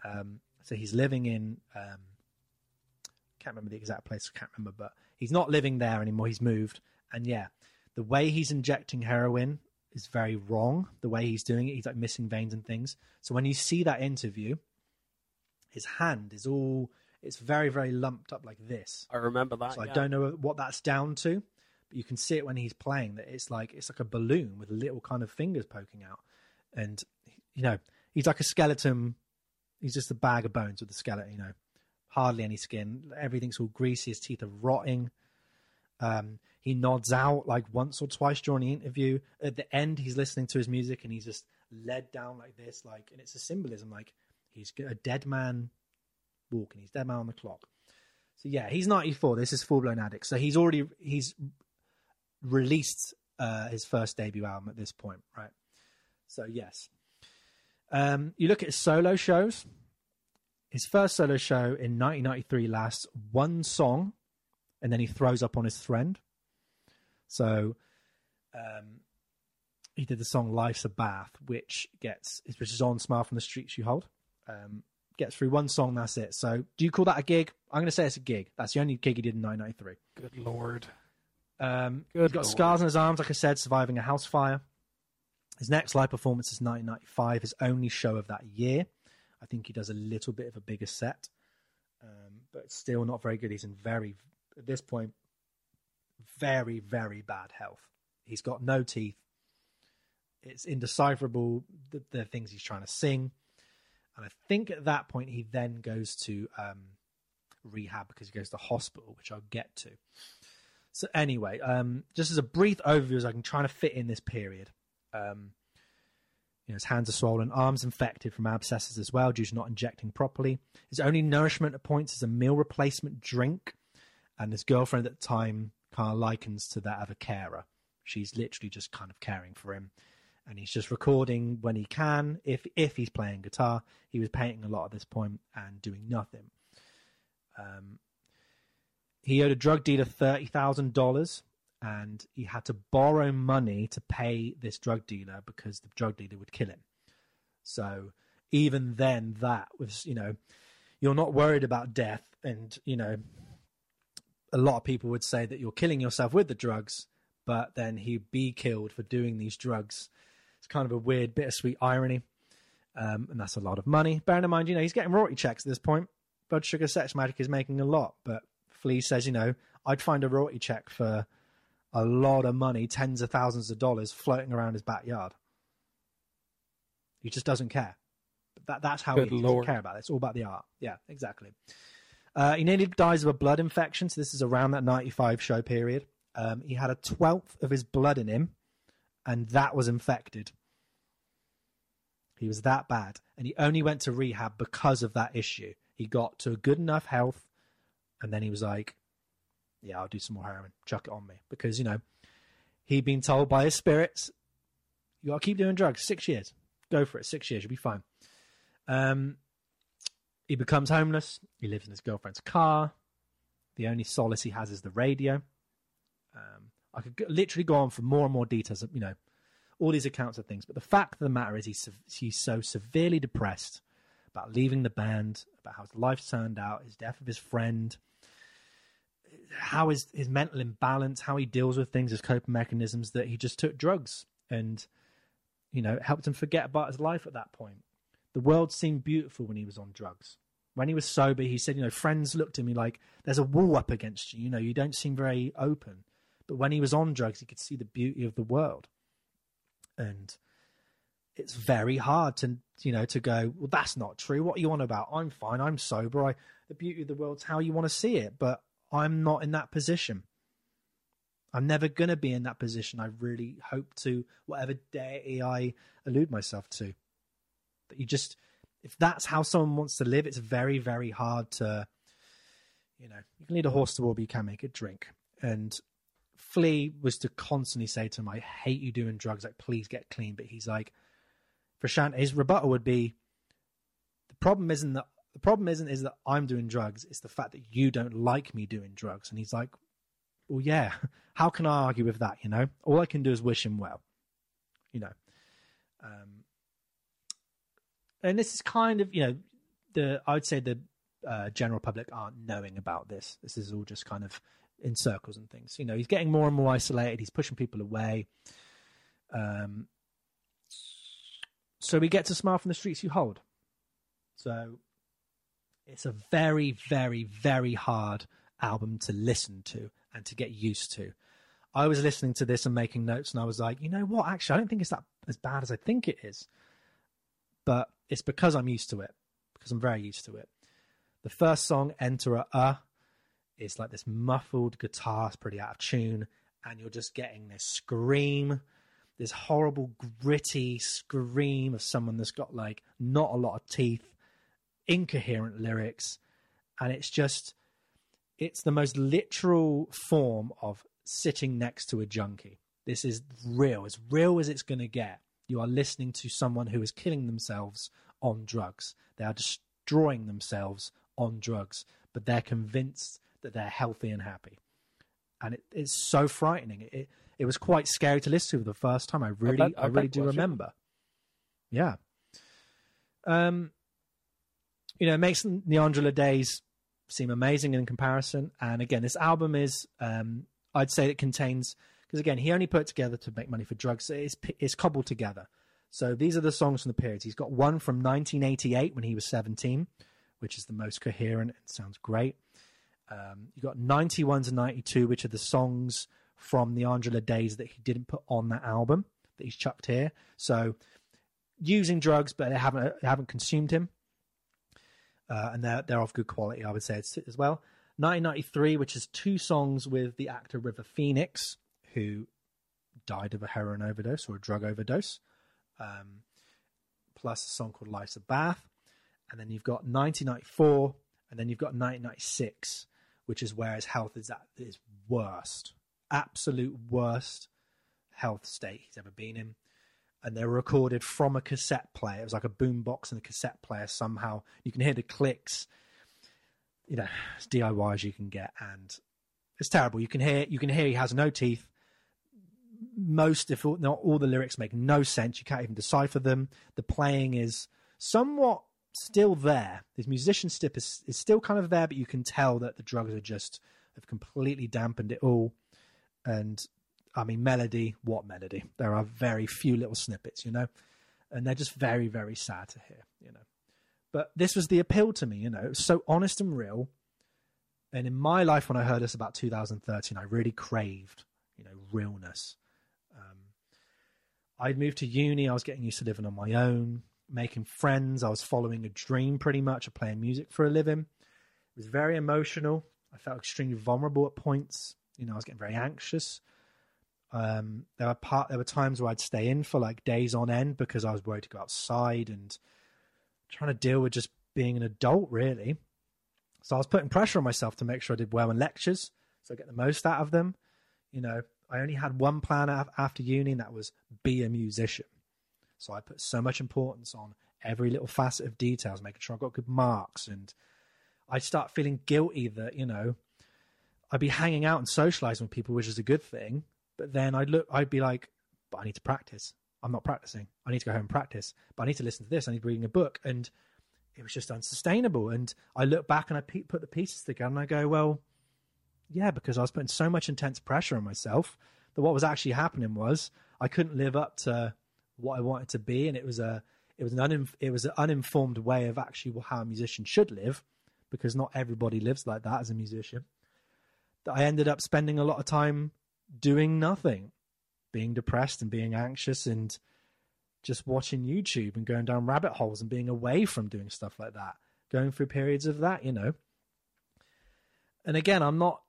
Um, so he's living in um, can't remember the exact place. I can't remember, but he's not living there anymore. He's moved, and yeah, the way he's injecting heroin is very wrong. The way he's doing it, he's like missing veins and things. So when you see that interview, his hand is all it's very very lumped up like this. i remember that So yeah. I don't know what that's down to, you can see it when he's playing that it's like it's like a balloon with little kind of fingers poking out, and you know he's like a skeleton. He's just a bag of bones with a skeleton. You know, hardly any skin. Everything's all greasy. His teeth are rotting. Um, he nods out like once or twice during the interview. At the end, he's listening to his music and he's just led down like this, like, and it's a symbolism like he's a dead man walking. He's dead man on the clock. So yeah, he's 94. This is full blown addict. So he's already he's released uh, his first debut album at this point, right? So yes, um, you look at his solo shows. His first solo show in 1993 lasts one song, and then he throws up on his friend. So, um, he did the song "Life's a Bath," which gets which is on "Smile from the Streets You Hold." Um, gets through one song, that's it. So, do you call that a gig? I'm going to say it's a gig. That's the only gig he did in 1993. good lord Um, Good he's got lord. scars on his arms, like I said, surviving a house fire. His next live performance is 1995, his only show of that year. I think he does a little bit of a bigger set, um, but still not very good. He's in very, at this point, very, very bad health. He's got no teeth. It's indecipherable, the, the things he's trying to sing. And I think at that point, he then goes to um, rehab because he goes to hospital, which I'll get to. So anyway, um, just as a brief overview, as I can try to fit in this period. Um, you know, his hands are swollen, arms infected from abscesses as well due to not injecting properly. His only nourishment at points is a meal replacement drink, and his girlfriend at the time kind of likens to that of a carer. She's literally just kind of caring for him, and he's just recording when he can. If if he's playing guitar, he was painting a lot at this point and doing nothing. Um, he owed a drug dealer thirty thousand dollars, and he had to borrow money to pay this drug dealer because the drug dealer would kill him. So even then, that was you know, you're not worried about death, and you know, a lot of people would say that you're killing yourself with the drugs, but then he'd be killed for doing these drugs. It's kind of a weird, bittersweet irony. Um, and that's a lot of money. Bearing in mind, you know, he's getting royalty checks at this point. Blood Sugar Sex Magik is making a lot, but Flea says, you know, I'd find a royalty check for a lot of money, tens of thousands of dollars, floating around his backyard. He just doesn't care. But that, that's how Good he doesn't care about it. It's all about the art. Yeah, exactly. Uh, he nearly dies of a blood infection. So this is around that 95 show period. Um, he had a twelfth of his blood in him, and that was infected. He was that bad. And he only went to rehab because of that issue. He got to a good enough health, and then he was like, Yeah, I'll do some more heroin. Chuck it on me. Because, you know, he'd been told by his spirits, You got to keep doing drugs. Six years. Go for it. Six years. You'll be fine. Um, he becomes homeless. He lives in his girlfriend's car. The only solace he has is the radio. Um, I could literally go on for more and more details, of, you know, all these accounts of things. But the fact of the matter is, he's, he's so severely depressed about leaving the band, about how his life turned out, his death of his friend, how his, his mental imbalance, how he deals with things, his coping mechanisms, that he just took drugs and, you know, helped him forget about his life at that point. The world seemed beautiful when he was on drugs. When he was sober, he said, you know, friends looked at me like there's a wall up against you. You know, you don't seem very open. But when he was on drugs, he could see the beauty of the world. And it's very hard to, you know, to go, well, that's not true. What are you on about? I'm fine. I'm sober. I, the beauty of the world's how you want to see it. But I'm not in that position. I'm never going to be in that position. I really hope to, whatever deity I allude myself to. That you just, if that's how someone wants to live, it's very, very hard to, you know, you can lead a horse to water, but you can't make it drink. And Flea was to constantly say to him, I hate you doing drugs. Like, please get clean. But he's like, his rebuttal would be, the problem isn't that, the problem isn't is that I'm doing drugs. It's the fact that you don't like me doing drugs. And he's like, well, yeah, how can I argue with that? You know, all I can do is wish him well, you know. Um, and this is kind of, you know, the I would say the uh, general public aren't knowing about this. This is all just kind of in circles and things. You know, he's getting more and more isolated. He's pushing people away. Um, so we get to smile from the streets you hold. So it's a very, very, very hard album to listen to and to get used to. I was listening to this and making notes, and I was like, you know what? Actually, I don't think it's that as bad as I think it is. But it's because I'm used to it, because I'm very used to it. The first song, Enter a Uh, is like this muffled guitar, it's pretty out of tune, and you're just getting this scream, this horrible, gritty scream of someone that's got like not a lot of teeth, incoherent lyrics, and it's just it's the most literal form of sitting next to a junkie. This is real, as real as it's going to get. You are listening to someone who is killing themselves on drugs. They are destroying themselves on drugs, but they're convinced that they're healthy and happy. And it, it's so frightening. It, it was quite scary to listen to for the first time. I really, bet- I, I really do it yeah. remember. Yeah. Um, you know, it makes Niandra LaDes seem amazing in comparison. And again, this album is, um, I'd say it contains, because again, he only put it together to make money for drugs. So it's, it's cobbled together. So these are the songs from the periods. He's got one from 1988 when he was 17, which is the most coherent and sounds great. Um, you got 91 to 92, which are the songs from the Niandra LaDes that he didn't put on that album that he's chucked here. So using drugs, but they haven't they haven't consumed him, uh, and they're they're of good quality. I would say as well. 1993, which is two songs with the actor River Phoenix, who died of a heroin overdose or a drug overdose, um, plus a song called Life's a Bath, and then you've got 1994, and then you've got 1996, which is where his health is at his worst, absolute worst health state he's ever been in. And they're recorded from a cassette player. It was like a boombox and a cassette player somehow. You can hear the clicks. You know, as DIY as you can get, and it's terrible. You can hear you can hear he has no teeth. Most, if not all, the lyrics make no sense. You can't even decipher them. The playing is somewhat still there. His musicianship is, is still kind of there, but you can tell that the drugs are just have completely dampened it all. And I mean, melody, what melody? There are very few little snippets, you know, and they're just very, very sad to hear, you know. But this was the appeal to me, you know, it was so honest and real. And in my life, when I heard this about 2013, I really craved, you know, realness. Um, I'd moved to uni. I was getting used to living on my own, making friends. I was following a dream pretty much of playing music for a living. It was very emotional. I felt extremely vulnerable at points. You know, I was getting very anxious. Um, there were part there were times where I'd stay in for like days on end because I was worried to go outside and trying to deal with just being an adult, really. So I was putting pressure on myself to make sure I did well in lectures, so I get the most out of them. You know, I only had one plan after uni, and that was be a musician. So I put so much importance on every little facet of details, making sure I got good marks, and I'd start feeling guilty that you know I'd be hanging out and socializing with people, which is a good thing. But then I'd look, I'd be like, but I need to practice. I'm not practicing. I need to go home and practice. But I need to listen to this. I need to reading a book, and it was just unsustainable. And I look back and I put the pieces together, and I go, well, yeah, because I was putting so much intense pressure on myself that what was actually happening was I couldn't live up to what I wanted to be, and it was a it was an uninf- it was an uninformed way of actually how a musician should live, because not everybody lives like that as a musician that I ended up spending a lot of time doing nothing, being depressed and being anxious and just watching YouTube and going down rabbit holes and being away from doing stuff like that, going through periods of that, you know. And again, I'm not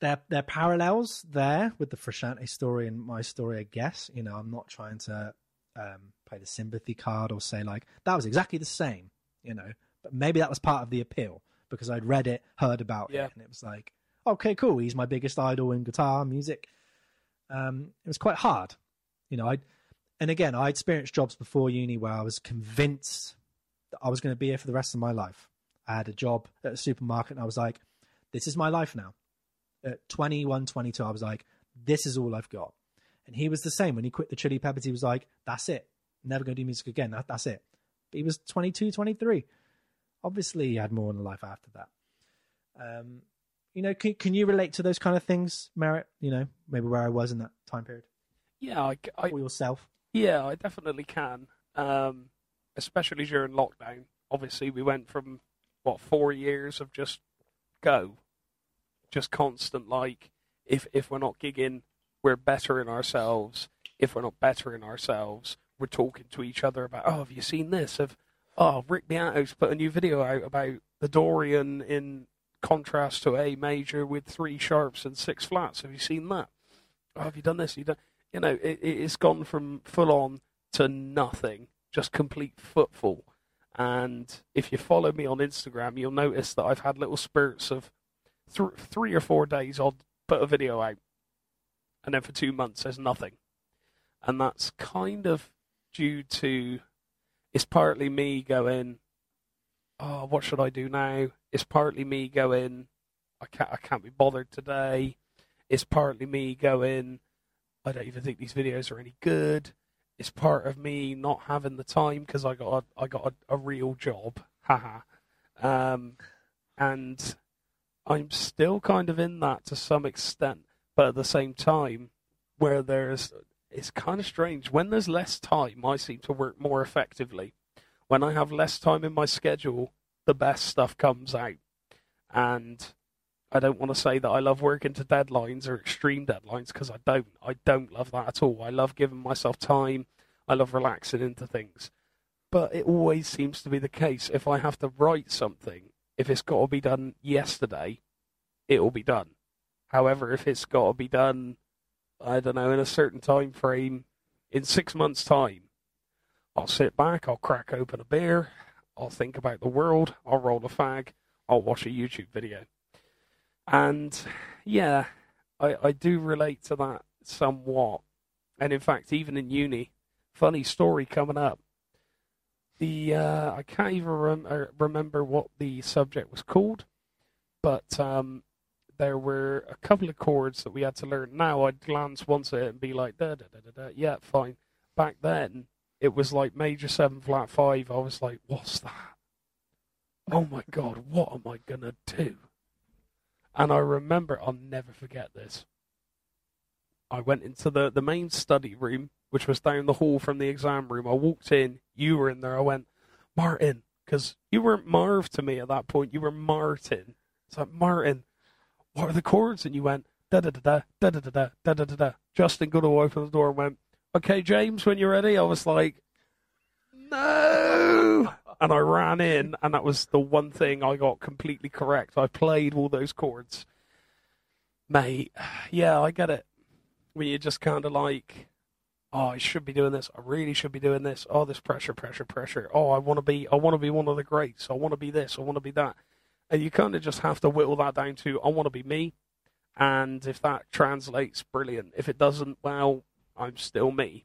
there there are parallels there with the Frusciante story and my story, I guess. You know, I'm not trying to um, play the sympathy card or say like that was exactly the same, you know. But maybe that was part of the appeal because I'd read it, heard about yeah. it, and it was like, okay, cool. He's my biggest idol in guitar music. Um, it was quite hard, you know. I and again, I experienced jobs before uni where I was convinced that I was going to be here for the rest of my life. I had a job at a supermarket, and I was like, "This is my life now." At 21, 22, I was like, "This is all I've got." And he was the same when he quit the Chili Peppers. He was like, "That's it. Never going to do music again. That, that's it." But he was 22, 23. Obviously, he had more in life after that. Um, you know, can, can you relate to those kind of things, Merritt? You know, maybe where I was in that time period. Yeah, I, I or yourself. Yeah, I definitely can. Um, especially during lockdown. Obviously, we went from what four years of just go, just constant. Like, if if we're not gigging, we're bettering ourselves. If we're not bettering ourselves, we're talking to each other about, oh, have you seen this? Of oh, Rick Beato's put a new video out about the Dorian in contrast to A major with three sharps and six flats. Have you seen that? Oh, have you done this? You done? You know, it, it's gone from full on to nothing, just complete footfall. And if you follow me on Instagram, you'll notice that I've had little spurts of th- three or four days. I'll put a video out, and then for two months there's nothing, and that's kind of due to it's partly me going, oh, what should I do now? It's partly me going, I can't, I can't be bothered today. It's partly me going, I don't even think these videos are any good. It's part of me not having the time because I got a, I got a, a real job, haha. um, and I'm still kind of in that to some extent, but at the same time, where there's it's kind of strange when there's less time, I seem to work more effectively when I have less time in my schedule, the best stuff comes out. And I don't want to say that I love working to deadlines or extreme deadlines because I don't. I don't love that at all. I love giving myself time. I love relaxing into things. But it always seems to be the case. If I have to write something, if it's got to be done yesterday, it will be done. However, if it's got to be done, I don't know, in a certain time frame, in six months' time, I'll sit back, I'll crack open a beer, I'll think about the world, I'll roll a fag, I'll watch a YouTube video. And yeah, I, I do relate to that somewhat. And in fact, even in uni, funny story coming up. The uh, I can't even rem- uh, remember what the subject was called, but um, there were a couple of chords that we had to learn. Now I'd glance once at it and be like, da da da da da, yeah, fine. Back then, it was like major seven flat five. I was like, what's that? Oh my god, what am I gonna do? And I remember, I'll never forget this. I went into the, the main study room, which was down the hall from the exam room. I walked in, you were in there. I went, Martin, because you weren't Marv to me at that point. You were Martin. It's like, Martin, what are the chords? And you went, da da da da, da da da da, da da da da. Justin Goodall opened the door and went, "Okay, James, when you're ready." I was like, "No," and I ran in, and that was the one thing I got completely correct. I played all those chords, mate. Yeah, I get it. When you're just kind of like, oh, I should be doing this. I really should be doing this. Oh, this pressure, pressure, pressure. Oh, I want to be, I want to be one of the greats. I want to be this. I want to be that. And you kind of just have to whittle that down to, I want to be me. And if that translates, brilliant. If it doesn't, well, I'm still me.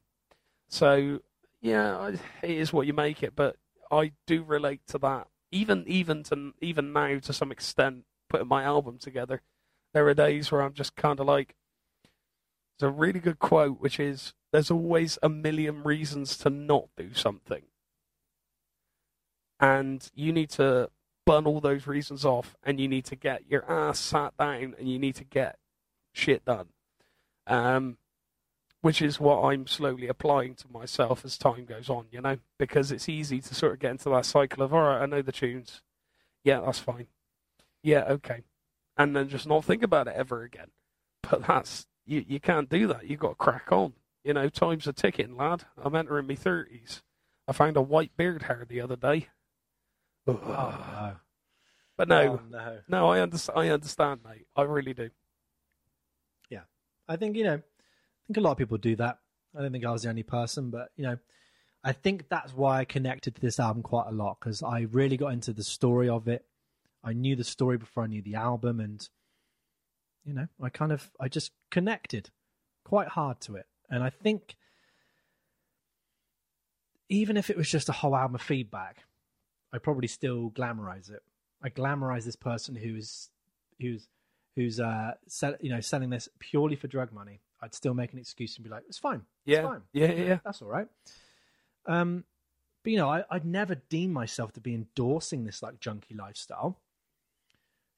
So, yeah, it is what you make it. But I do relate to that. Even, even to, even now, to some extent, putting my album together, there are days where I'm just kind of like, it's a really good quote, which is, there's always a million reasons to not do something. And you need to burn all those reasons off and you need to get your ass sat down and you need to get shit done. Um, which is what I'm slowly applying to myself as time goes on, you know, because it's easy to sort of get into that cycle of, all right, I know the tunes. Yeah, that's fine. Yeah, okay. And then just not think about it ever again. But that's, you, you can't do that. You've got to crack on. You know, time's a ticking, lad. I'm entering my 30s. I found a white beard hair the other day. Oh, no. But no, Oh, no. no, I understand. I understand, mate. I really do. Yeah. I think you know, think a lot of people do that. I don't think I was the only person, but you know, I think that's why I connected to this album quite a lot because I really got into the story of it. I knew the story before I knew the album, and you know, I kind of I just connected quite hard to it, and I think even if it was just a whole album of feedback, I probably still glamorize it. I glamorize this person who's who's who's uh sell, you know selling this purely for drug money. I'd still make an excuse and be like, it's fine, Yeah, it's fine, yeah, yeah, yeah. that's all right. Um, but you know, I, I'd never deem myself to be endorsing this like junkie lifestyle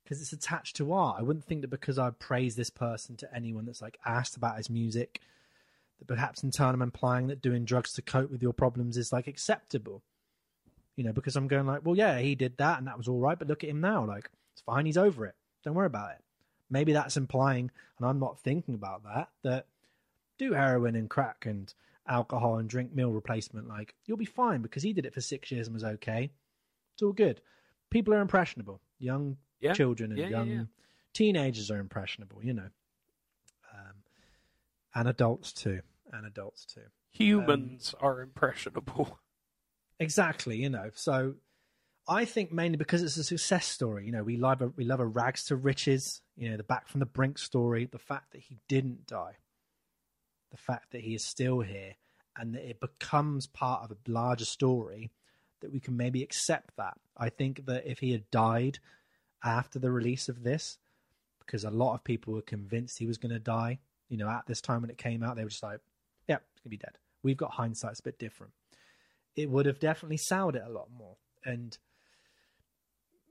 because it's attached to art. I wouldn't think that because I praise this person to anyone that's like asked about his music, that perhaps in turn I'm implying that doing drugs to cope with your problems is like acceptable. You know, because I'm going like, well, yeah, he did that and that was all right, but look at him now. Like, it's fine, he's over it. Don't worry about it. Maybe that's implying, and I'm not thinking about that, that do heroin and crack and alcohol and drink meal replacement. Like, you'll be fine because he did it for six years and was okay. It's all good. People are impressionable. Young Yeah. children and Yeah, young yeah. teenagers are impressionable, you know. Um, and adults too. And adults too. Humans are impressionable. Exactly, you know. So I think mainly because it's a success story. You know, we love a, we love a rags to riches. You know, the back from the brink story. The fact that he didn't die, the fact that he is still here, and that it becomes part of a larger story. That we can maybe accept that. I think that if he had died after the release of this, because a lot of people were convinced he was going to die. You know, at this time when it came out, they were just like, "Yeah, he's gonna be dead." We've got hindsight's a bit different it would have definitely soured it a lot more. And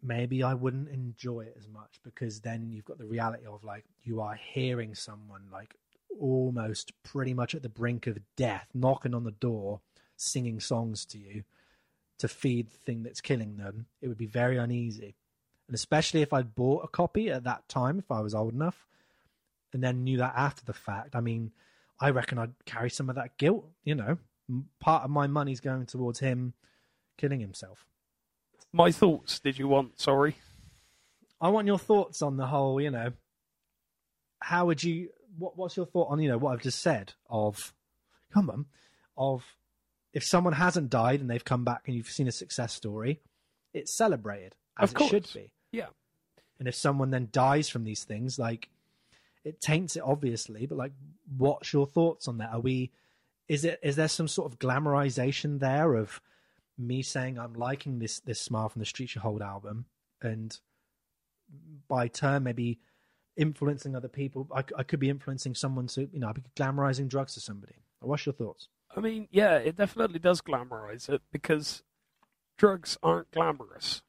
maybe I wouldn't enjoy it as much because then you've got the reality of like you are hearing someone like almost pretty much at the brink of death knocking on the door, singing songs to you to feed the thing that's killing them. It would be very uneasy. And especially if I'd bought a copy at that time, if I was old enough, and then knew that after the fact, I mean, I reckon I'd carry some of that guilt, you know. Part of my money's going towards him killing himself. My thoughts, did you want? Sorry. I want your thoughts on the whole, you know, how would you, what, what's your thought on, you know, what I've just said of, come on, of if someone hasn't died and they've come back and you've seen a success story, it's celebrated as Of it should be. Yeah. And if someone then dies from these things, like it taints it obviously, but like what's your thoughts on that? Are we is it is there some sort of glamorization there of me saying I'm liking this this Smile from the Street You Hold album and by turn maybe influencing other people I, I could be influencing someone to you know I'd be glamorizing drugs to somebody. What's your thoughts? I mean, yeah, it definitely does glamorize it because drugs aren't glamorous.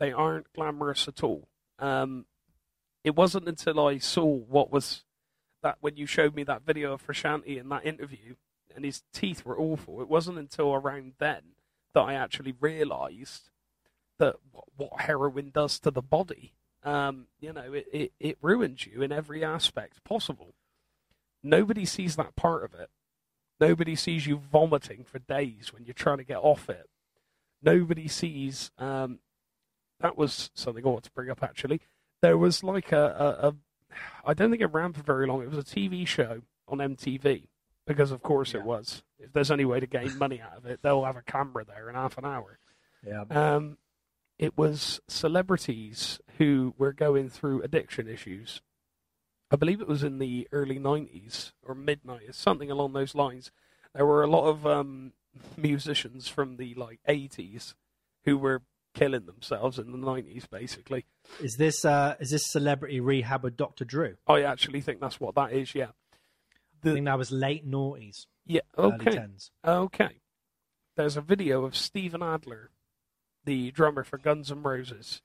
They aren't glamorous at all. Um, it wasn't until I saw what was that when you showed me that video of Frusciante in that interview and his teeth were awful. It wasn't until around then that I actually realised that what, what heroin does to the body. Um, you know, it, it, it ruins you in every aspect possible. Nobody sees that part of it. Nobody sees you vomiting for days when you're trying to get off it. Nobody sees. Um, that was something I want to bring up actually. There was like a, a, a. I don't think it ran for very long. It was a TV show on MTV because, of course, Yeah. it was. If there's any way to gain money out of it, they'll have a camera there in half an hour. Yeah. Um, it was celebrities who were going through addiction issues. I believe it was in the early 90s or mid 90s, something along those lines. There were a lot of um, musicians from the like 80s who were killing themselves in the 90s, basically. Is this uh is this celebrity rehab with Dr. Drew? I actually think that's what that is, yeah. I think that was late noughties, Yeah, early okay. Okay. There's a video of Steven Adler, the drummer for Guns N' Roses,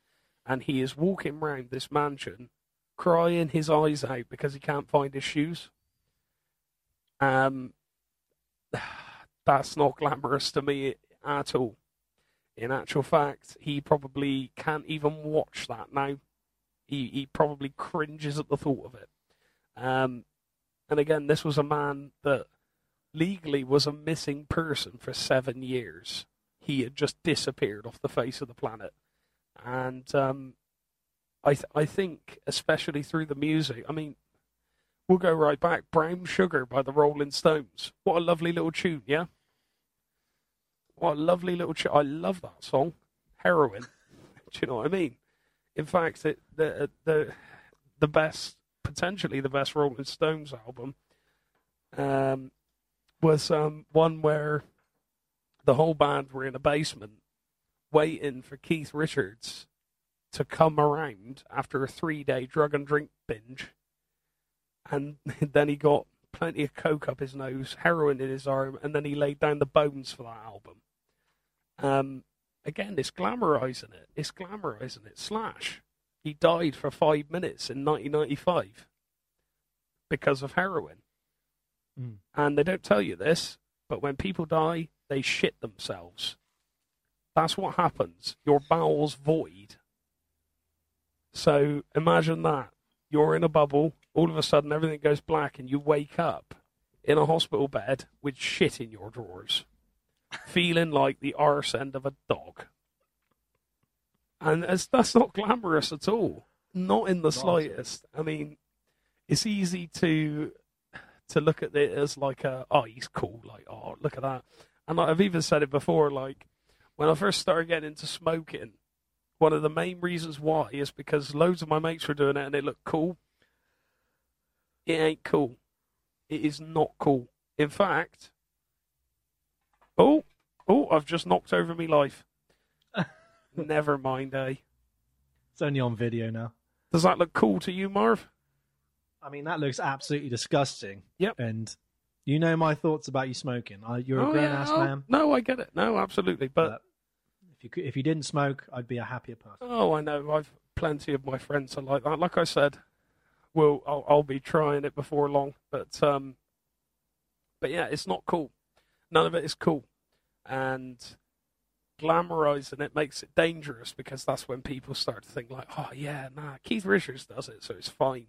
and he is walking around this mansion crying his eyes out because he can't find his shoes. Um, that's not glamorous to me at all. In actual fact, he probably can't even watch that now. He he probably cringes at the thought of it. Um, and again, this was a man that legally was a missing person for seven years. He had just disappeared off the face of the planet, and um, I th- I think especially through the music. I mean, we'll go right back. Brown Sugar by the Rolling Stones. What a lovely little tune, yeah. What a lovely little tune. I love that song. Heroin. Do you know what I mean? In fact, it, the the the best, potentially the best Rolling Stones album. Um, was um, one where the whole band were in a basement waiting for Keith Richards to come around after a three day drug and drink binge. And then he got plenty of coke up his nose, heroin in his arm, and then he laid down the bones for that album. Um, again, it's glamorizing it. It's glamorizing it. Slash, he died for five minutes in 1995 because of heroin. Mm. And they don't tell you this, but when people die, they shit themselves. That's what happens. Your bowels void. So imagine that. You're in a bubble, all of a sudden everything goes black, and you wake up in a hospital bed with shit in your drawers, feeling like the arse end of a dog. And it's, that's not glamorous at all. Not in the Not at all. slightest. I mean, it's easy to to look at it as like a oh he's cool like oh look at that and like, I've even said it before like when I first started getting into smoking one of the main reasons why is because loads of my mates were doing it and it looked cool it ain't cool it is not cool in fact oh oh I've just knocked over me life never mind eh It's only on video now. does that look cool to you Marv I mean, that looks absolutely disgusting. Yep. And you know my thoughts about you smoking. I, you're a Oh, grown yeah, ass oh, man. no I get it no absolutely but But if you could, if you didn't smoke, I'd be a happier person. Oh, I know. I've plenty of my friends are like that. Like I said, well, I'll, I'll be trying it before long. But um, but yeah, it's not cool. None of it is cool, and glamorizing it makes it dangerous because that's when people start to think like, oh yeah, nah, Keith Richards does it, so it's fine.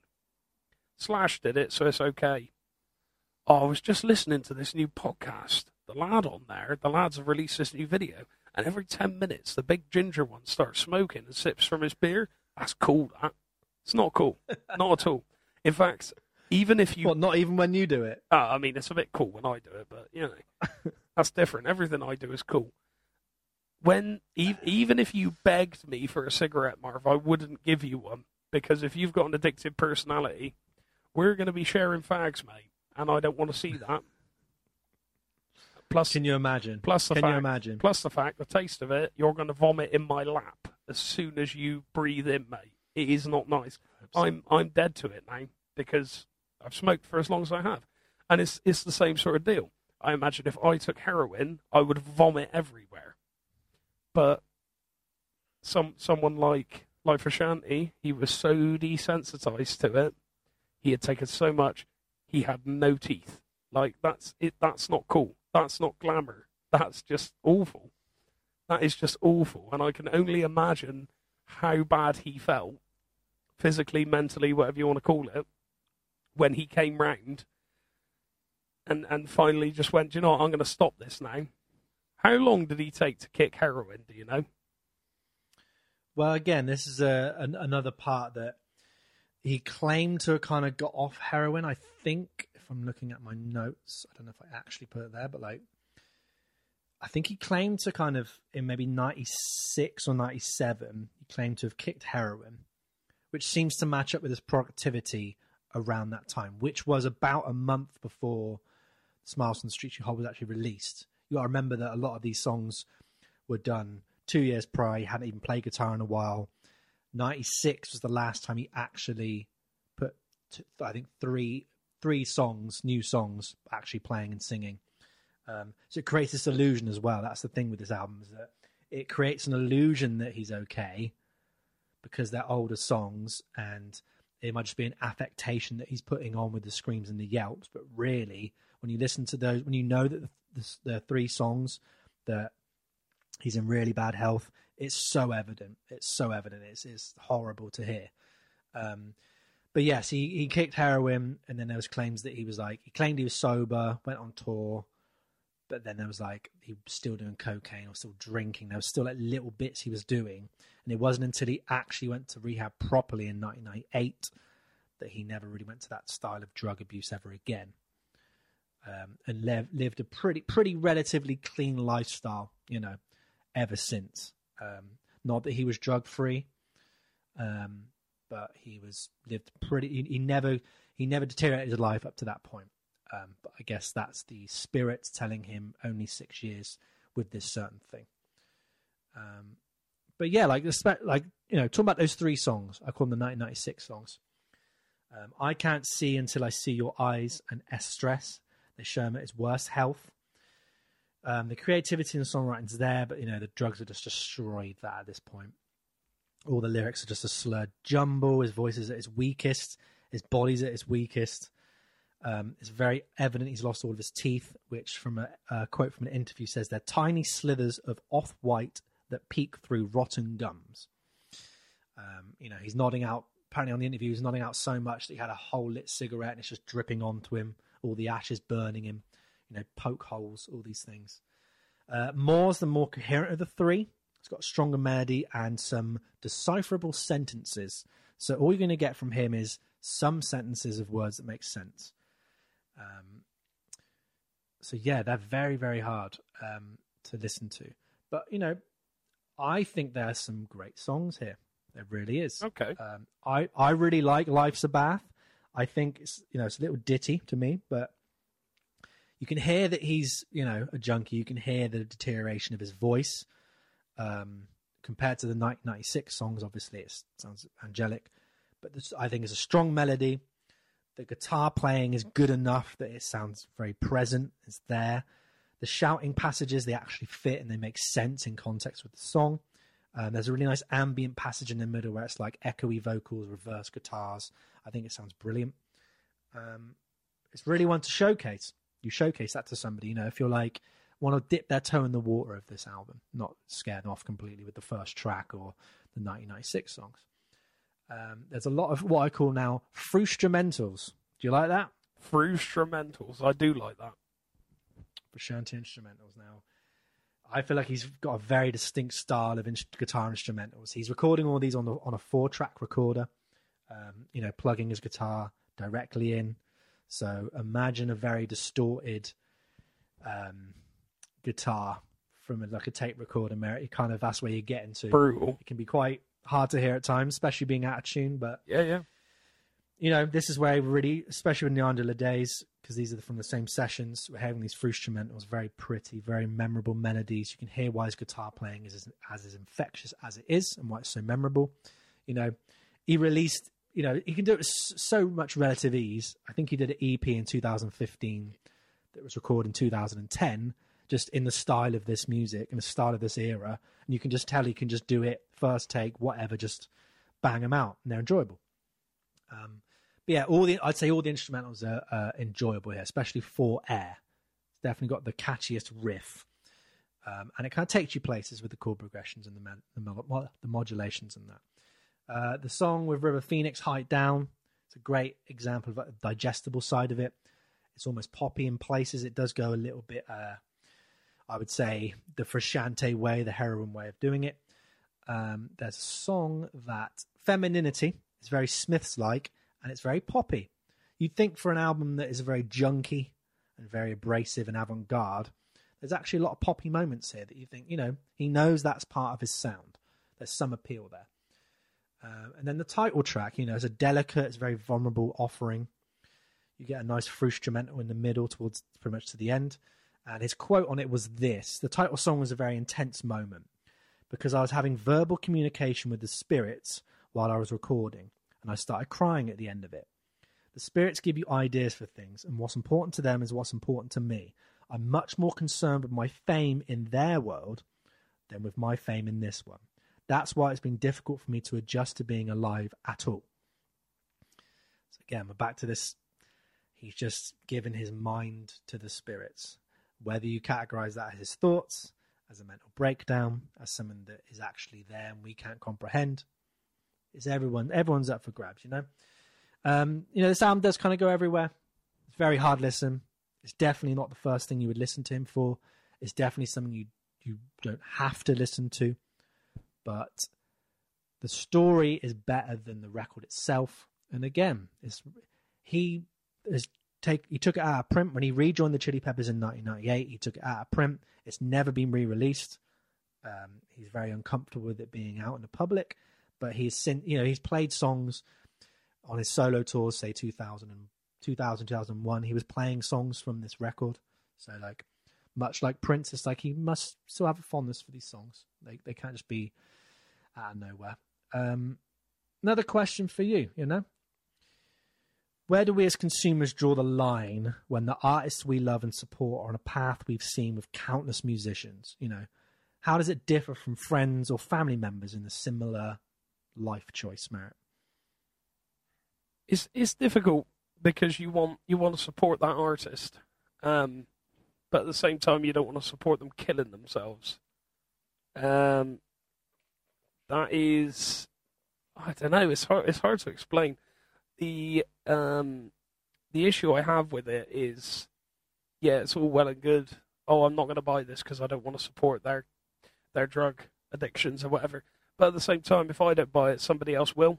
Slash did it, so it's okay. Oh, I was just listening to this new podcast. The lad on there, the lads have released this new video, and every 10 minutes, the big ginger one starts smoking and sips from his beer. That's cool, that. It's not cool. not at all. In fact, even if you. What? Not even when you do it. Oh, I mean, it's a bit cool when I do it, but, you know, that's different. Everything I do is cool. When e- Even if you begged me for a cigarette, Marv, I wouldn't give you one. Because if you've got an addictive personality, we're going to be sharing fags, mate. And I don't want to see that. Plus, Can you imagine? plus the Can fact you imagine? Plus the fact, the taste of it, you're going to vomit in my lap as soon as you breathe in, mate. It is not nice. I'm I'm dead to it now because I've smoked for as long as I have, and it's it's the same sort of deal. I imagine if I took heroin, I would vomit everywhere. But some someone like like Frusciante, he was so desensitized to it. He had taken so much, he had no teeth. Like that's it. That's not cool. That's not glamour. That's just awful. That is just awful, and I can only imagine how bad he felt, physically, mentally, whatever you want to call it, when he came round and and finally just went, "Do you know what? I'm going to stop this now. How long did he take to kick heroin? Do you know? Well, again, this is a, an, another part that he claimed to have kind of got off heroin. I think, if I'm looking at my notes, I don't know if I actually put it there, but like, I think he claimed to kind of in maybe 96 or 97, he claimed to have kicked heroin, which seems to match up with his productivity around that time, which was about a month before Smiles on the Street You Hold was actually released. You got to remember that a lot of these songs were done two years prior. He hadn't even played guitar in a while. 96 was the last time he actually put, I think, three three songs, new songs, actually playing and singing. Um, so it creates this illusion as well. That's the thing with this album is that it creates an illusion that he's okay because they're older songs and it might just be an affectation that he's putting on with the screams and the yelps. But really, when you listen to those, when you know that the, the, three songs that he's in really bad health, it's so evident. It's so evident. It's, it's horrible to hear. Um, but yes, he, he kicked heroin, and then there was claims that he was like he claimed he was sober, went on tour, but then there was like he was still doing cocaine or still drinking. There was still like little bits he was doing, and it wasn't until he actually went to rehab properly in 1998 that he never really went to that style of drug abuse ever again, um, and lived a pretty pretty relatively clean lifestyle, you know, ever since. Um, not that he was drug free, um, but he was lived pretty. He, he, never he never deteriorated his life up to that point. Um, but I guess that's the spirit telling him only six years with this certain thing. Um, but yeah, like like you know, talking about those three songs, I call them the 1996 songs. Um, I can't see until I see your eyes and Estress. They show him at his worst health. Um, the creativity and the songwriting's there, but you know the drugs have just destroyed that at this point. All the lyrics are just a slurred jumble. His voice is at its weakest. His body's at its weakest. Um, it's very evident he's lost all of his teeth, which, from a, a quote from an interview, says they're tiny slithers of off-white that peek through rotten gums. Um, you know, he's nodding out. Apparently, on the interview, he's nodding out so much that he had a whole lit cigarette and it's just dripping onto him. All the ashes burning him you know, poke holes, all these things. Uh, Moore's the more coherent of the three. It's got a stronger melody and some decipherable sentences. So all you're going to get from him is some sentences of words that make sense. Um, so yeah, they're very very hard um, to listen to. But you know, I think there's some great songs here. There really is. Okay. Um, I I really like Life's a Bath. I think it's you know it's a little ditty to me, but you can hear that he's you know a junkie. You can hear the deterioration of his voice um, compared to the 1996 songs. Obviously, it sounds angelic, but this, I think it's a strong melody. The guitar playing is good enough that it sounds very present. It's there. The shouting passages they actually fit and they make sense in context with the song. Um, there's a really nice ambient passage in the middle where it's like echoey vocals, reverse guitars. I think it sounds brilliant. Um, it's really one to showcase you showcase that to somebody. You know, if you're like want to dip their toe in the water of this album, not scare them off completely with the first track or the 1996 songs. Um, there's a lot of what I call now frustrumentals. Do you like that? Frustrumentals. I do like that. Frusciante instrumentals now. I feel like he's got a very distinct style of in- guitar instrumentals. He's recording all these on the, on a four track recorder. Um, you know, plugging his guitar directly in. So imagine a very distorted um, guitar from a, like a tape recorder. It kind of that's where you get into. Brutal. It can be quite hard to hear at times, especially being out of tune. But yeah, yeah. You know, this is where really, especially with Niandra LaDes, because these are from the same sessions. We're having these instrumentals, very pretty, very memorable melodies. You can hear why his guitar playing is as, as infectious as it is, and why it's so memorable. You know, he released you know, he can do it with so much relative ease. I think he did an EP in 2015 that was recorded in 2010, just in the style of this music, in the style of this era. And you can just tell he can just do it first take, whatever, just bang them out, and they're enjoyable. Um, but yeah, all the I'd say all the instrumentals are uh, enjoyable here, especially for Air. It's definitely got the catchiest riff. um, and it kind of takes you places with the chord progressions and the the, the modulations and that. Uh, the song with River Phoenix, "Height Down," it's a great example of the digestible side of it. It's almost poppy in places. It does go a little bit, uh, I would say, the Frusciante way, the heroin way of doing it. Um, there's a song that femininity is very Smiths like, and it's very poppy. You'd think for an album that is very junky and very abrasive and avant garde, there's actually a lot of poppy moments here that you think, you know, he knows that's part of his sound. There's some appeal there. Uh, and then the title track, you know, is a delicate, it's a very vulnerable offering. You get a nice frusciamento in the middle towards pretty much to the end. And his quote on it was this The title song was a very intense moment because I was having verbal communication with the spirits while I was recording, and I started crying at the end of it. The spirits give you ideas for things, and what's important to them is what's important to me. I'm much more concerned with my fame in their world than with my fame in this one. That's why it's been difficult for me to adjust to being alive at all. So again, we're back to this. He's just given his mind to the spirits. Whether you categorize that as his thoughts, as a mental breakdown, as something that is actually there and we can't comprehend, is everyone everyone's up for grabs, you know? Um, you know, this album does kind of go everywhere. It's very hard listen. It's definitely not the first thing you would listen to him for. It's definitely something you you don't have to listen to, but the story is better than the record itself. And again, it's he is take he took it out of print when he rejoined the Chili Peppers in 1998. He took it out of print. It's never been re-released. Um, he's very uncomfortable with it being out in the public, but he's sent you know he's played songs on his solo tours, say 2000 and 2000, 2001, he was playing songs from this record. So, like, much like Prince, it's like he must still have a fondness for these songs. They they can't just be out of nowhere. Um, another question for you, you know, where do we as consumers draw the line when the artists we love and support are on a path we've seen with countless musicians? You know, how does it differ from friends or family members in a similar life choice, Merritt? It's it's difficult because you want you want to support that artist, um, but at the same time you don't want to support them killing themselves. Um, that is, I don't know. It's hard. It's hard to explain. The um, the issue I have with it is, yeah, it's all well and good. Oh, I'm not going to buy this because I don't want to support their their drug addictions or whatever. But at the same time, if I don't buy it, somebody else will.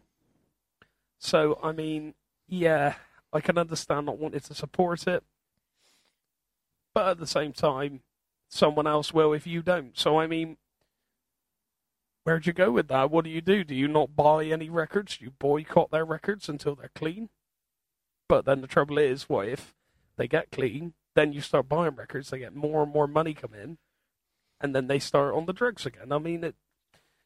So I mean, yeah, I can understand not wanting to support it, but at the same time, someone else will if you don't. So I mean, where'd you go with that? What do you do? Do you not buy any records? Do you boycott their records until they're clean? But then the trouble is, what if they get clean? Then you start buying records, they get more and more money come in, and then they start on the drugs again. I mean, it,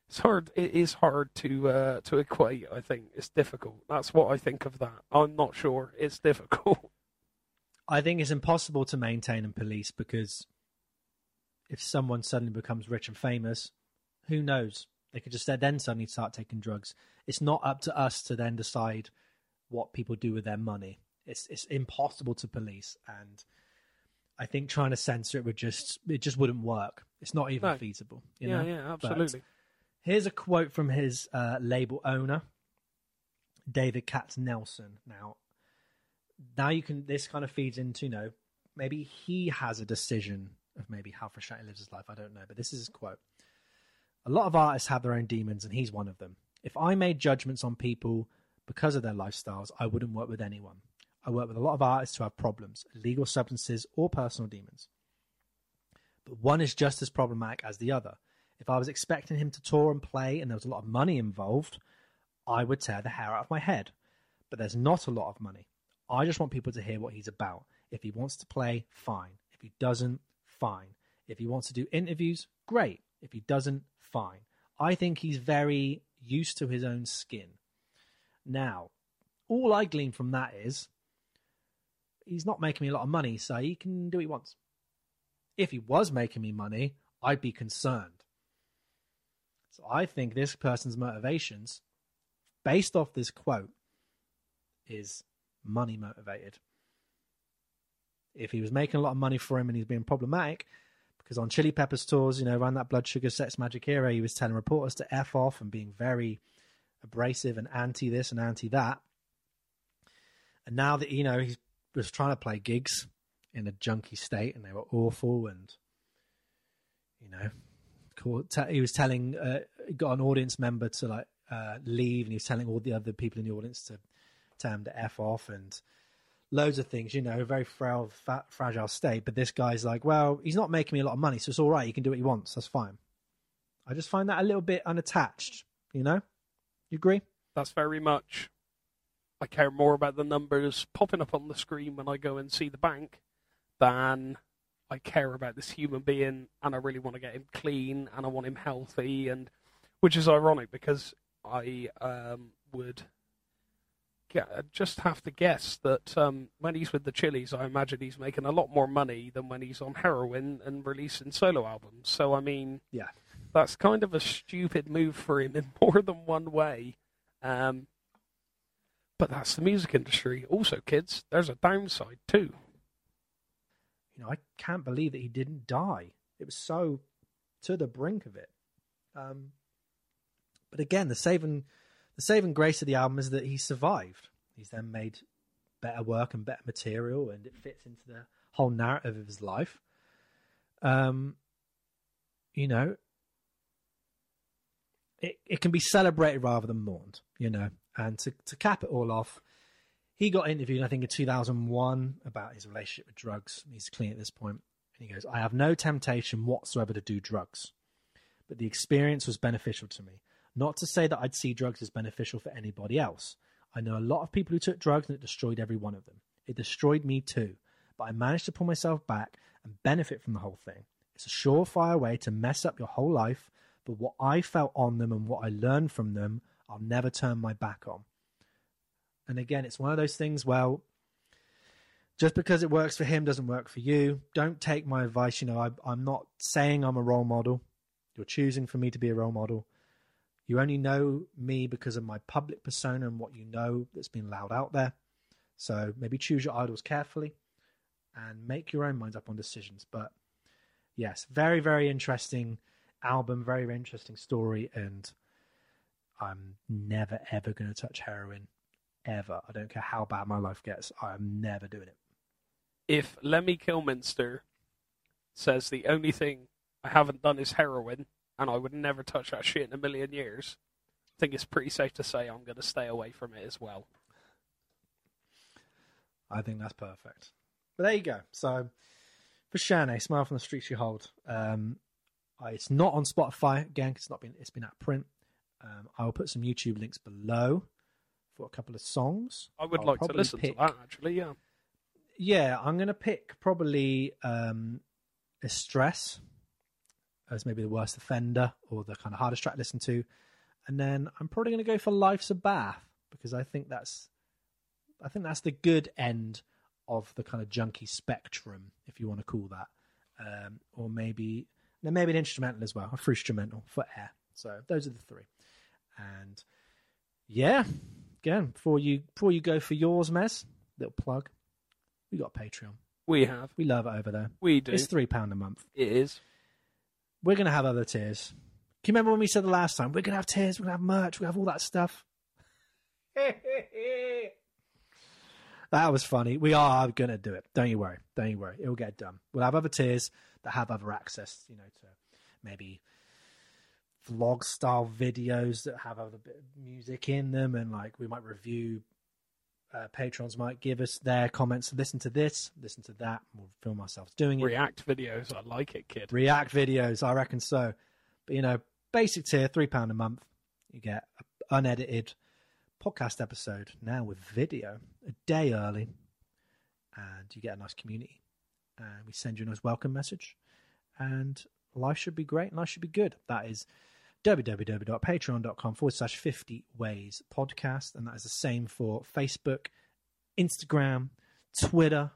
it's hard. It is hard to uh, to equate. I think it's difficult. That's what I think of that. I'm not sure. It's difficult. I think it's impossible to maintain and police because if someone suddenly becomes rich and famous, who knows? They could just then suddenly start taking drugs. It's not up to us to then decide what people do with their money. It's it's impossible to police, and I think trying to censor it would just it just wouldn't work. It's not even no. feasible. yeah, know? yeah, absolutely. But Here's a quote from his uh, label owner, David Katz Nelson. Now, now you can. This kind of feeds into you know maybe he has a decision of maybe how Frusciante lives his life. I don't know, but this is his quote. A lot of artists have their own demons, and he's one of them. If I made judgments on people because of their lifestyles, I wouldn't work with anyone. I work with a lot of artists who have problems, illegal substances, or personal demons. But one is just as problematic as the other. If I was expecting him to tour and play and there was a lot of money involved, I would tear the hair out of my head. But there's not a lot of money. I just want people to hear what he's about. If he wants to play, fine. If he doesn't, fine. If he wants to do interviews, great. If he doesn't, fine. I think he's very used to his own skin. Now, all I glean from that is he's not making me a lot of money, so he can do what he wants. If he was making me money, I'd be concerned. So I think this person's motivations, based off this quote, is money motivated. If he was making a lot of money for him and he's being problematic because on Chili Peppers tours, you know, around that Blood Sugar Sex Magik era, he was telling reporters to f off and being very abrasive and anti this and anti that. And now that you know he was trying to play gigs in a junky state, and they were awful, and you know, he was telling, uh, got an audience member to like uh, leave, and he was telling all the other people in the audience to tell him to f off, and loads of things, you know, very frail, fat, fragile state. But this guy's like, well, he's not making me a lot of money, so it's all right. He can do what he wants. That's fine. I just find that a little bit unattached. You know, you agree? That's very much. I care more about the numbers popping up on the screen when I go and see the bank than I care about this human being, and I really want to get him clean and I want him healthy, and which is ironic because I um, would just have to guess that um, when he's with the Chili's, I imagine he's making a lot more money than when he's on heroin and releasing solo albums. So I mean, yeah, that's kind of a stupid move for him in more than one way. Um, but that's the music industry. Also, kids, there's a downside too. You know, I can't believe that he didn't die. It was so to the brink of it. Um, but again, the saving the saving grace of the album is that he survived. He's then made better work and better material, and it fits into the whole narrative of his life. Um, you know, it it can be celebrated rather than mourned. You know, and to to cap it all off, he got interviewed, I think, in 2001 about his relationship with drugs. He's clean at this point, and he goes, "I have no temptation whatsoever to do drugs, but the experience was beneficial to me. Not to say that I'd see drugs as beneficial for anybody else. I know a lot of people who took drugs and it destroyed every one of them. It destroyed me too, but I managed to pull myself back and benefit from the whole thing. It's a surefire way to mess up your whole life, but what I felt on them and what I learned from them, I'll never turn my back on. And again, it's one of those things, well, just because it works for him doesn't work for you. Don't take my advice. You know, I, I'm not saying I'm a role model. You're choosing for me to be a role model. You only know me because of my public persona and what you know that's been allowed out there. So maybe choose your idols carefully and make your own minds up on decisions. But yes, very, very interesting album, very, very interesting story. And I'm never, ever going to touch heroin. Ever. I don't care how bad my life gets. I'm never doing it. If Lemmy Kilmister says the only thing I haven't done is heroin, and I would never touch that shit in a million years, I think it's pretty safe to say I'm going to stay away from it as well. I think that's perfect. But there you go. So Frusciante, Smile from the Streets You Hold. Um, it's not on Spotify again. Cause it's not been. It's been at print. Um, I will put some YouTube links below for a couple of songs. I would I'll like to listen pick, to that actually. Yeah. Yeah, I'm going to pick probably um, Stress as maybe the worst offender or the kind of hardest track to listen to. And then I'm probably going to go for Life's a Bath because I think that's I think that's the good end of the kind of junky spectrum, if you want to call that. Um, or maybe no, maybe an instrumental as well, a free instrumental for air. So those are the three. And yeah, again, before you before you go for yours, Mez, little plug. We got Patreon. We have. We love it over there. We do. It's three pound a month. It is. We're going to have other tiers. Can you remember when we said the last time? We're going to have tiers, we're going to have merch, we're going have all that stuff. that was funny. We are going to do it. Don't you worry. Don't you worry. It will get done. We'll have other tiers that have other access, you know, to maybe vlog style videos that have other music in them and like we might review uh, patrons might give us their comments. Listen to this, listen to that. We'll film ourselves doing it. React videos, I like it, kid. React videos, I reckon so. But you know, basic tier, three pound a month. You get an unedited podcast episode now with video a day early, and you get a nice community. And we send you a nice welcome message, and life should be great. and Life should be good. That is www.patreon.com forward slash 50 ways podcast. And that is the same for Facebook, Instagram, Twitter,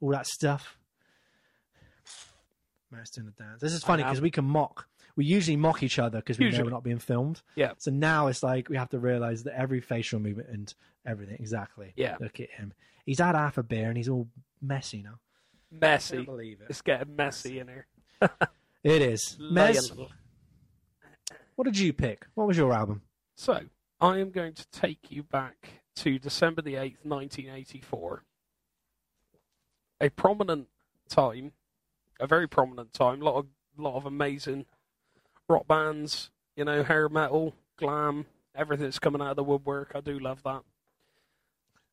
all that stuff. Matt's doing the dance. This is funny because we can mock. We usually mock each other because we usually. know we're not being filmed. Yeah. So now it's like we have to realize that every facial movement and everything. Exactly. Yeah. Look at him. He's had half a beer and he's all messy now. Messy. I can't believe it. It's getting messy in here. it is. Lay a Mez, little. What did you pick? What was your album? So, I am going to take you back to December the 8th, 1984. A prominent time, a very prominent time, a lot of, lot of amazing rock bands, you know, hair metal, glam, everything's coming out of the woodwork. I do love that.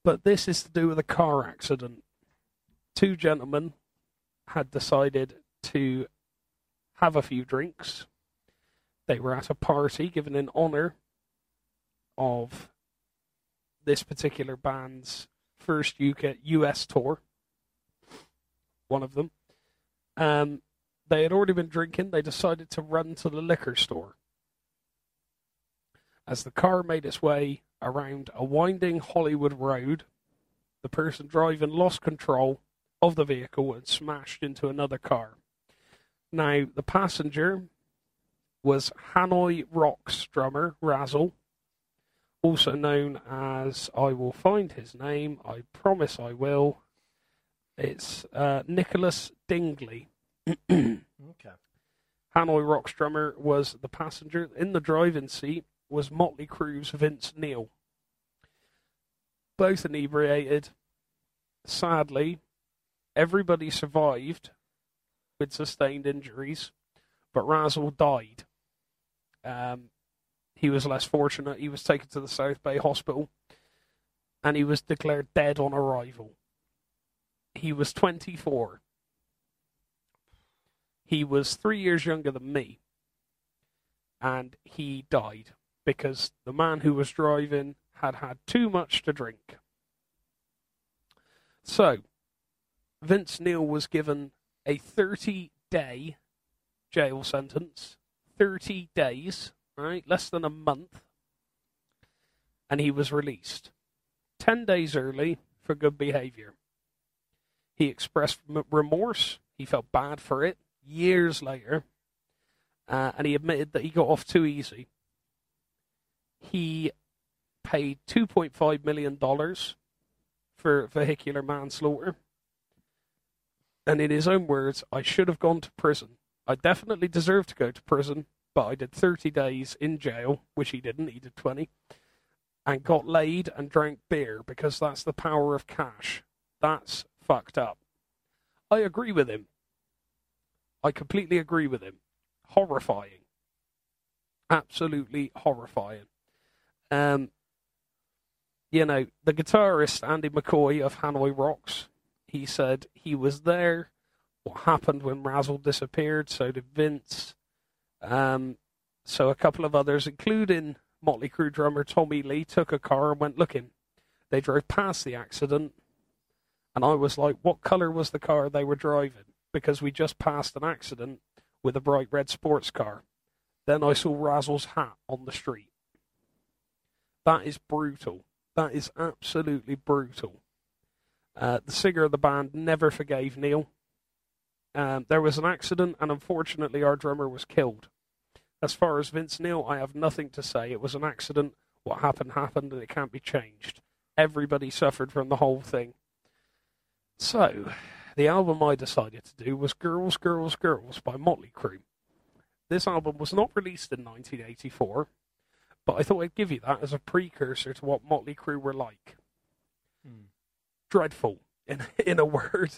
But this is to do with a car accident. Two gentlemen had decided to have a few drinks. They were at a party given in honor of this particular band's first UK US tour. One of them. Um, they had already been drinking. They decided to run to the liquor store. As the car made its way around a winding Hollywood road, the person driving lost control of the vehicle and smashed into another car. Now, the passenger was Hanoi Rocks drummer Razzle, also known as I will find his name. I promise I will. It's uh, Nicholas Dingley. Okay. Hanoi Rocks drummer was the passenger. In the driving seat was Motley Crue's Vince Neil. Both inebriated. Sadly, everybody survived with sustained injuries, but Razzle died. Um, he was less fortunate. He was taken to the South Bay Hospital and he was declared dead on arrival. He was 24. He was three years younger than me. And he died because the man who was driving had had too much to drink. So, Vince Neil was given a 30 day jail sentence. 30 days, right? Less than a month. And he was released. 10 days early for good behavior. He expressed remorse. He felt bad for it years later. Uh, and he admitted that he got off too easy. He paid $2.5 million for vehicular manslaughter. And in his own words, I should have gone to prison. I definitely deserve to go to prison, but I did 30 days in jail, which he didn't. He did 20. And got laid and drank beer because that's the power of cash. That's fucked up. I agree with him. I completely agree with him. Horrifying. Absolutely horrifying. Um, you know, the guitarist Andy McCoy of Hanoi Rocks, he said he was there. What happened when Razzle disappeared? So did Vince. Um, so a couple of others, including Motley Crue drummer Tommy Lee, took a car and went looking. They drove past the accident, and I was like, "What color was the car they were driving?" Because we just passed an accident with a bright red sports car. Then I saw Razzle's hat on the street. That is brutal. That is absolutely brutal. Uh, the singer of the band never forgave Neil. Um, there was an accident, and unfortunately, our drummer was killed. As far as Vince Neil, I have nothing to say. It was an accident. What happened, happened, and it can't be changed. Everybody suffered from the whole thing. So, the album I decided to do was Girls, Girls, Girls by Motley Crue. This album was not released in 1984, but I thought I'd give you that as a precursor to what Motley Crue were like. Dreadful, in, in a word.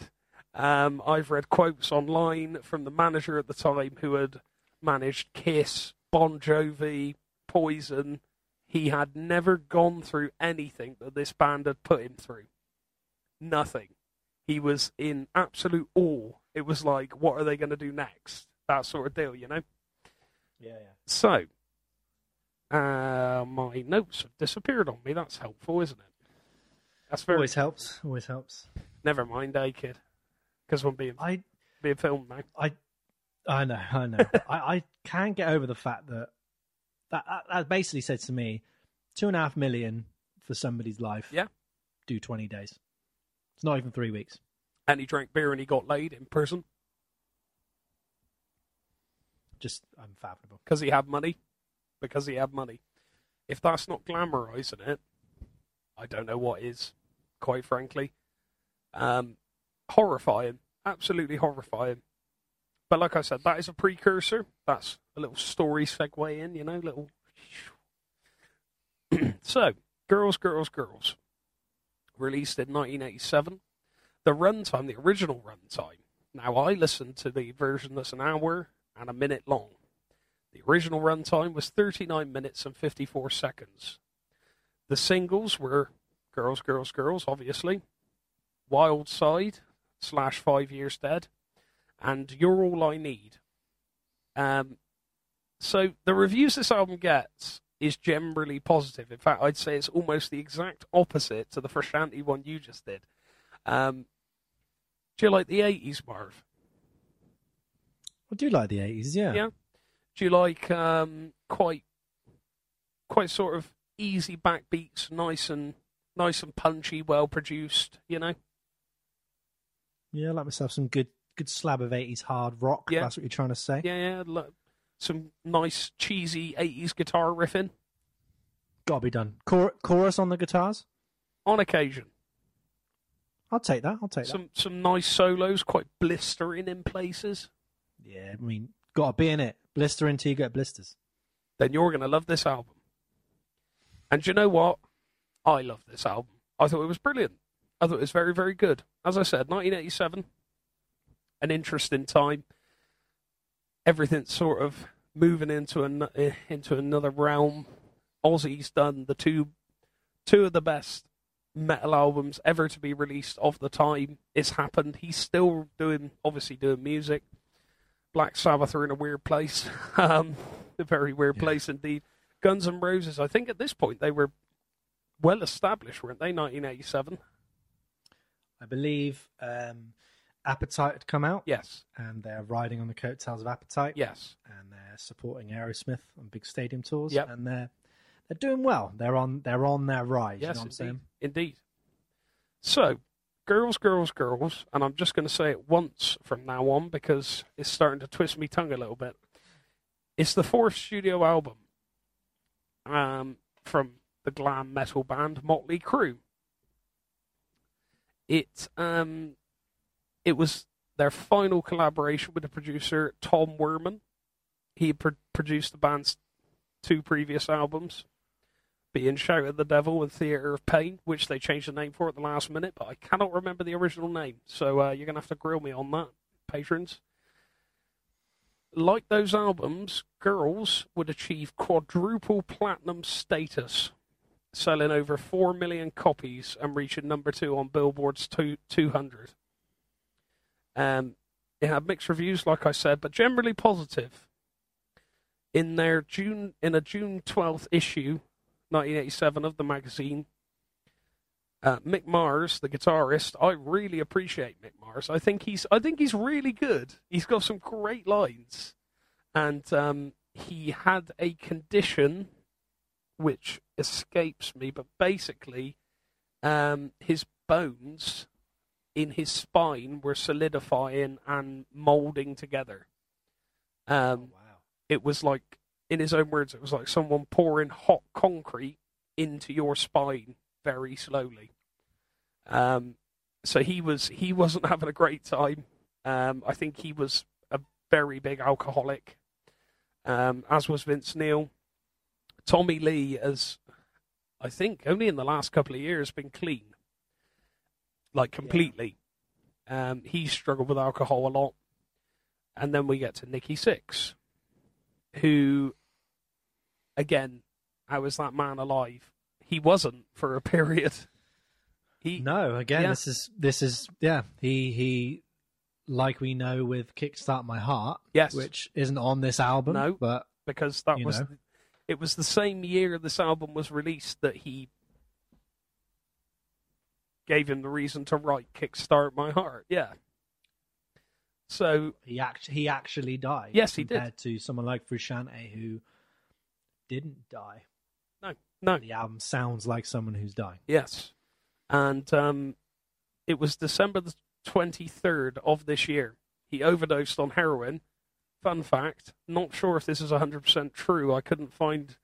Um, I've read quotes online from the manager at the time who had managed Kiss, Bon Jovi, Poison. He had never gone through anything that this band had put him through. Nothing. He was in absolute awe. It was like, what are they going to do next? That sort of deal, you know? Yeah, yeah. So, uh, my notes have disappeared on me. That's helpful, isn't it? That's very. Always helps. Always helps. Never mind, eh, kid? Because I'm being I being filmed now. I I know, I know. I, I can't get over the fact that, that that that basically said to me, two and a half million for somebody's life. Yeah. Do twenty days. It's not even three weeks. And he drank beer and he got laid in prison Just unfathomable. because he had money. Because he had money. If that's not glamorizing it, I don't know what is. Quite frankly, um, horrifying. Absolutely horrifying. but like I said, that is a precursor. That's a little story segue in, you know, little. so, Girls, Girls, Girls, released in 1987. The runtime, the original runtime. Now, I listened to the version that's an hour and a minute long. The original runtime was 39 minutes and 54 seconds. The singles were Girls, Girls, Girls, obviously, Wild Side slash Five Years Dead, and You're All I Need. Um, so the reviews this album gets is generally positive. In fact, I'd say it's almost the exact opposite to the Frusciante one you just did. Um, do you like the 80s, Marv? I do like the 80s, yeah. Yeah. Do you like um, quite, quite sort of easy backbeats, nice and nice and punchy, well produced? You know. Yeah, I like myself some good good slab of 80s hard rock. Yeah. That's what you're trying to say. Yeah, yeah. Look, some nice cheesy 80s guitar riffing Gotta be done. Chor- chorus on the guitars? on occasion. I'll take that. I'll take that. Some some nice solos, quite blistering in places. Yeah, I mean, gotta be in it. Blister until you get blisters. Then you're gonna love this album. And you know what? I love this album. I thought it was brilliant. I thought it was very, very good. As I said, 1987, an interesting time. Everything's sort of moving into an, eh, into another realm. Ozzy's done the two two of the best metal albums ever to be released of the time. It's happened. He's still doing, obviously doing music. Black Sabbath are in a weird place, um, a very weird Yeah. place indeed. Guns N' Roses, I think at this point they were well established, weren't they? 1987. I believe um, Appetite had come out, Yes, and they're riding on the coattails of Appetite, yes, and they're supporting Aerosmith on big stadium tours, Yep. and they're they're doing well. They're on they're on their rise. yes, you know what I'm indeed. saying? indeed. So, girls, girls, girls, and I'm just going to say it once from now on because it's starting to twist me tongue a little bit. It's the fourth studio album um, from the glam metal band Motley Crue. It um, it was their final collaboration with the producer Tom Werman. He pro- produced the band's two previous albums, being Shout at the Devil and Theatre of Pain, which they changed the name for at the last minute, but I cannot remember the original name. So uh, you're going to have to grill me on that, patrons. Like those albums, Girls would achieve quadruple platinum status, selling over 4 million copies and reaching number two on Billboard's two- 200. Um, it had mixed reviews, like I said, but generally positive. In their June, in a June 12th issue, 1987 of the magazine. Uh, Mick Mars, the guitarist, I really appreciate Mick Mars. I think he's, I think he's really good. He's got some great lines, and um, he had a condition which escapes me, but basically, um, his bones in his spine were solidifying and molding together. Um, wow. it was like in his own words it was like someone pouring hot concrete into your spine very slowly um so he was he wasn't having a great time um i think he was a very big alcoholic um as was vince neil tommy lee has i think only in the last couple of years been clean like completely um he struggled with alcohol a lot and then we get to nikki sixx who, again, how is that man alive? He wasn't for a period. He No, again, Yeah. this is this is yeah. He he, like we know with Kickstart My Heart, yes, which isn't on this album. No. but because that was know. It was the same year this album was released that he gave him the reason to write "Kickstart My Heart." Yeah. So he act he actually died. Yes, he did. to someone like Frusciante who didn't die. no, no, The album sounds like someone who's dying. Yes. And um, it was December the 23rd of this year. He overdosed on heroin. Fun fact, not sure if this is 100% true. I couldn't find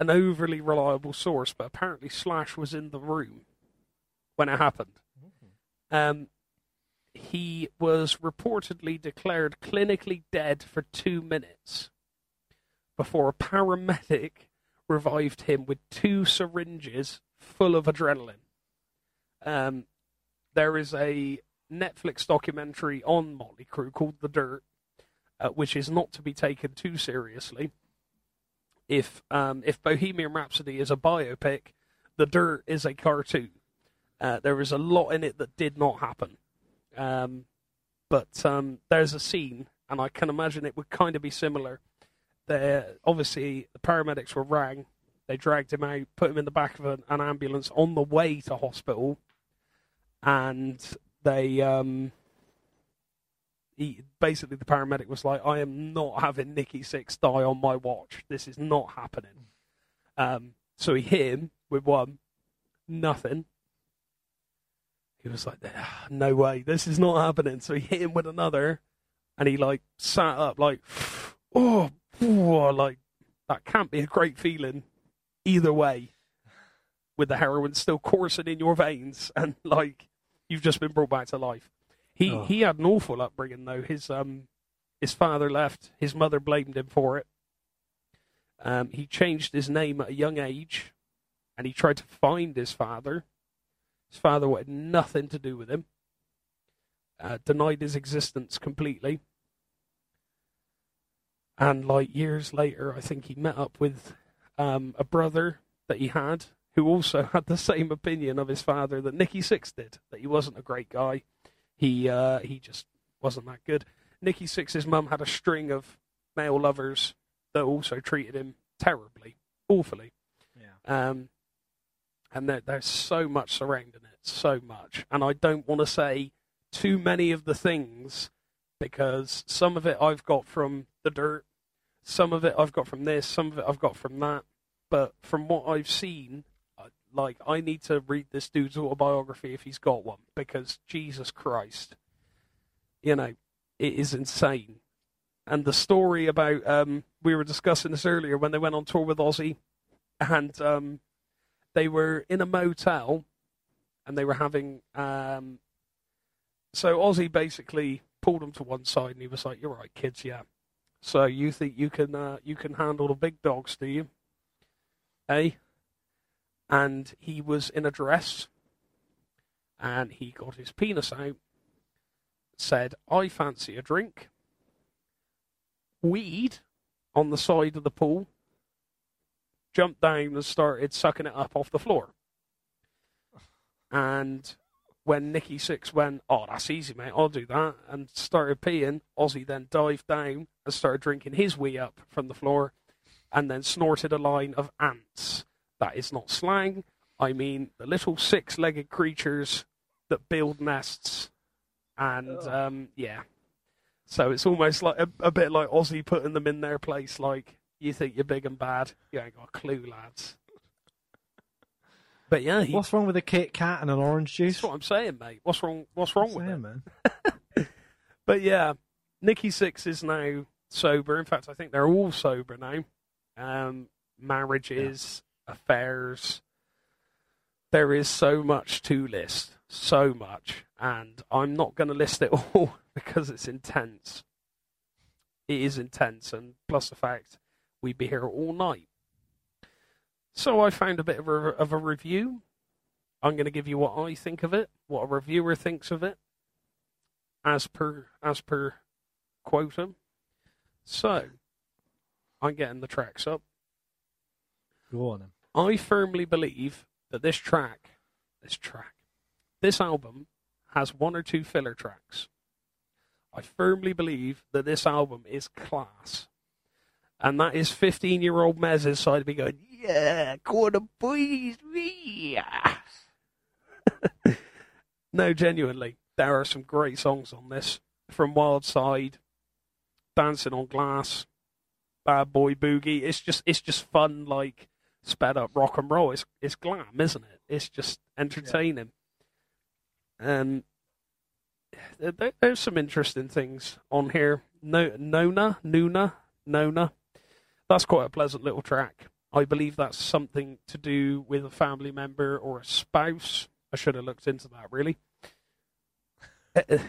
an overly reliable source, but apparently Slash was in the room when it happened. Um, he was reportedly declared clinically dead for two minutes before a paramedic revived him with two syringes full of adrenaline. Um, there is a Netflix documentary on Motley Crue called The Dirt, uh, which is not to be taken too seriously. If um, if Bohemian Rhapsody is a biopic, The Dirt is a cartoon. Uh, there is a lot in it that did not happen. Um, but um, there's a scene, and I can imagine it would kind of be similar. There, obviously, the paramedics were rang. They dragged him out, put him in the back of an, an ambulance on the way to hospital, and they um, he, basically the paramedic was like, "I am not having Nikki Sixx die on my watch. This is not happening." Um, so he hit him with one, nothing. He was like, "Ah, "No way, this is not happening." So he hit him with another, and he like sat up, like, "Oh, oh like that can't be a great feeling, either way." With the heroin still coursing in your veins, and like you've just been brought back to life. He Oh. he had an awful upbringing though. His um his father left. His mother blamed him for it. Um, he changed his name at a young age, and he tried to find his father. His father wanted nothing to do with him. Uh, denied his existence completely. And like years later, I think he met up with um, a brother that he had who also had the same opinion of his father that Nikki Sixx did. That he wasn't a great guy. He uh, he just wasn't that good. Nikki Sixx's mum had a string of male lovers that also treated him terribly, awfully. Yeah. Um, and there, there's so much surrounding it, so much. And I don't want to say too many of the things because some of it I've got from the dirt, some of it I've got from this, some of it I've got from that. But from what I've seen, like I need to read this dude's autobiography if he's got one because Jesus Christ, you know, it is insane. And the story about um, we were discussing this earlier when they went on tour with Ozzy, and um, they were in a motel, and they were having. Um, so Ozzy basically pulled them to one side, and he was like, "You're right, kids. Yeah. So you think you can uh, you can handle the big dogs, do you? Eh?" And he was in a dress, and he got his penis out. Said, "I fancy a drink." Weed on the side of the pool jumped down and started sucking it up off the floor. And when Nikki Sixx went, oh, that's easy, mate, I'll do that, and started peeing, Ozzy then dived down and started drinking his wee up from the floor and then snorted a line of ants. That is not slang. I mean the little six legged creatures that build nests. And, um, yeah. So it's almost like a, a bit like Ozzy putting them in their place, like, you think you're big and bad. You ain't got a clue, lads. But yeah, he, What's wrong with a Kit Kat and an orange juice? that's what I'm saying, mate. What's wrong? What's wrong with Yeah, it? man. But yeah, Nikki Sixx is now sober. In fact, I think they're all sober now. Um, marriages, affairs. There is so much to list, so much, and I'm not going to list it all because it's intense. It is intense, and plus the fact we'd be here all night. So I found a bit of a, of a review. I'm going to give you what I think of it, what a reviewer thinks of it, as per as per quotum. So I'm getting the tracks up. Go on. Then. I firmly believe that this track, this track, this album has one or two filler tracks. I firmly believe that this album is class. And that is 15 year old Mez's side of me going, yeah, quarter boys, yeah. no, genuinely, there are some great songs on this. From Wild Side, Dancing on Glass, Bad Boy Boogie. It's just, it's just fun, like sped up rock and roll. It's, it's glam, isn't it? It's just entertaining. And there, there- there's some interesting things on here. No, Nona, Nuna, Nona. That's quite a pleasant little track. I believe that's something to do with a family member or a spouse. I should have looked into that, really.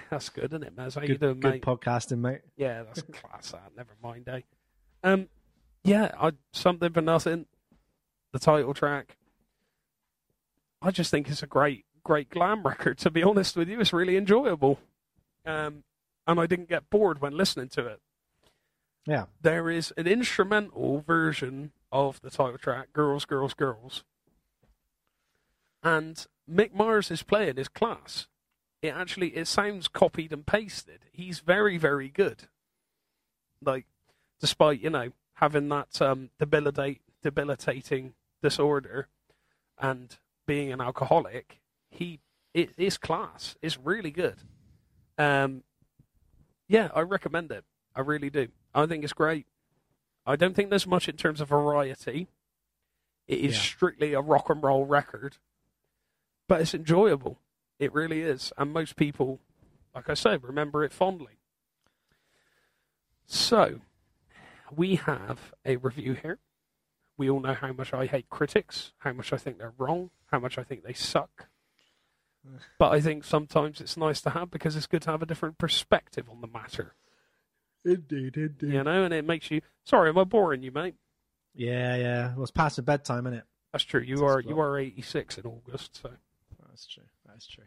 That's good, isn't it, Mez? How you Good, doing, good mate? podcasting, mate. Yeah, that's class. That never mind, eh? Um, yeah, I something for nothing. The title track. I just think it's a great, great glam record. To be honest with you, it's really enjoyable, um, and I didn't get bored when listening to it. Yeah. There is an instrumental version of the title track, "Girls, Girls, Girls," and Mick Mars is playing his class. It actually it sounds copied and pasted. He's very, very good. Like, despite you know having that um, debilitate debilitating disorder and being an alcoholic, he it is class. It's really good. Um, yeah, I recommend it. I really do. I think it's great. I don't think there's much in terms of variety. It is Yeah. strictly a rock and roll record, but it's enjoyable. It really is, and most people, like I said, remember it fondly. So, we have a review here. We all know how much I hate critics, how much I think they're wrong, how much I think they suck. But I think sometimes it's nice to have because it's good to have a different perspective on the matter, Indeed, indeed. you know, and it makes you. Sorry, am I boring you, mate? Yeah, yeah. Well, it's past the bedtime, isn't it? That's true. You That's are well. you are eighty six in August, so That's true. That's true.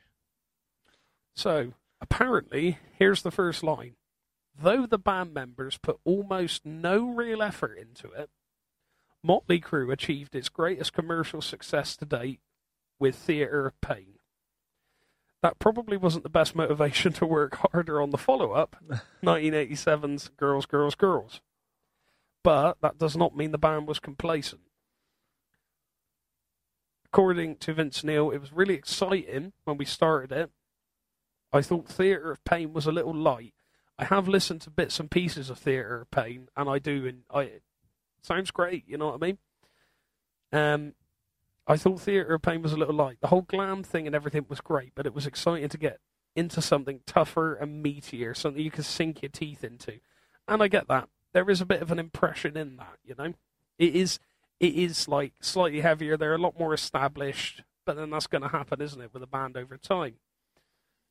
so apparently here's the first line. Though the band members put almost no real effort into it, Motley Crue achieved its greatest commercial success to date with Theatre of Pain. That probably wasn't the best motivation to work harder on the follow up, 1987's Girls, Girls, Girls. But that does not mean the band was complacent. According to Vince Neil, it was really exciting when we started it. I thought Theatre of Pain was a little light. I have listened to bits and pieces of Theatre of Pain, and I do, and I sounds great. You know what I mean? Um, I thought Theatre of Pain was a little light. The whole glam thing and everything was great, but it was exciting to get into something tougher and meatier, something you can sink your teeth into. And I get that. There is a bit of an impression in that, you know. It is it is like slightly heavier. They're a lot more established, but then that's going to happen, isn't it, with a band over time?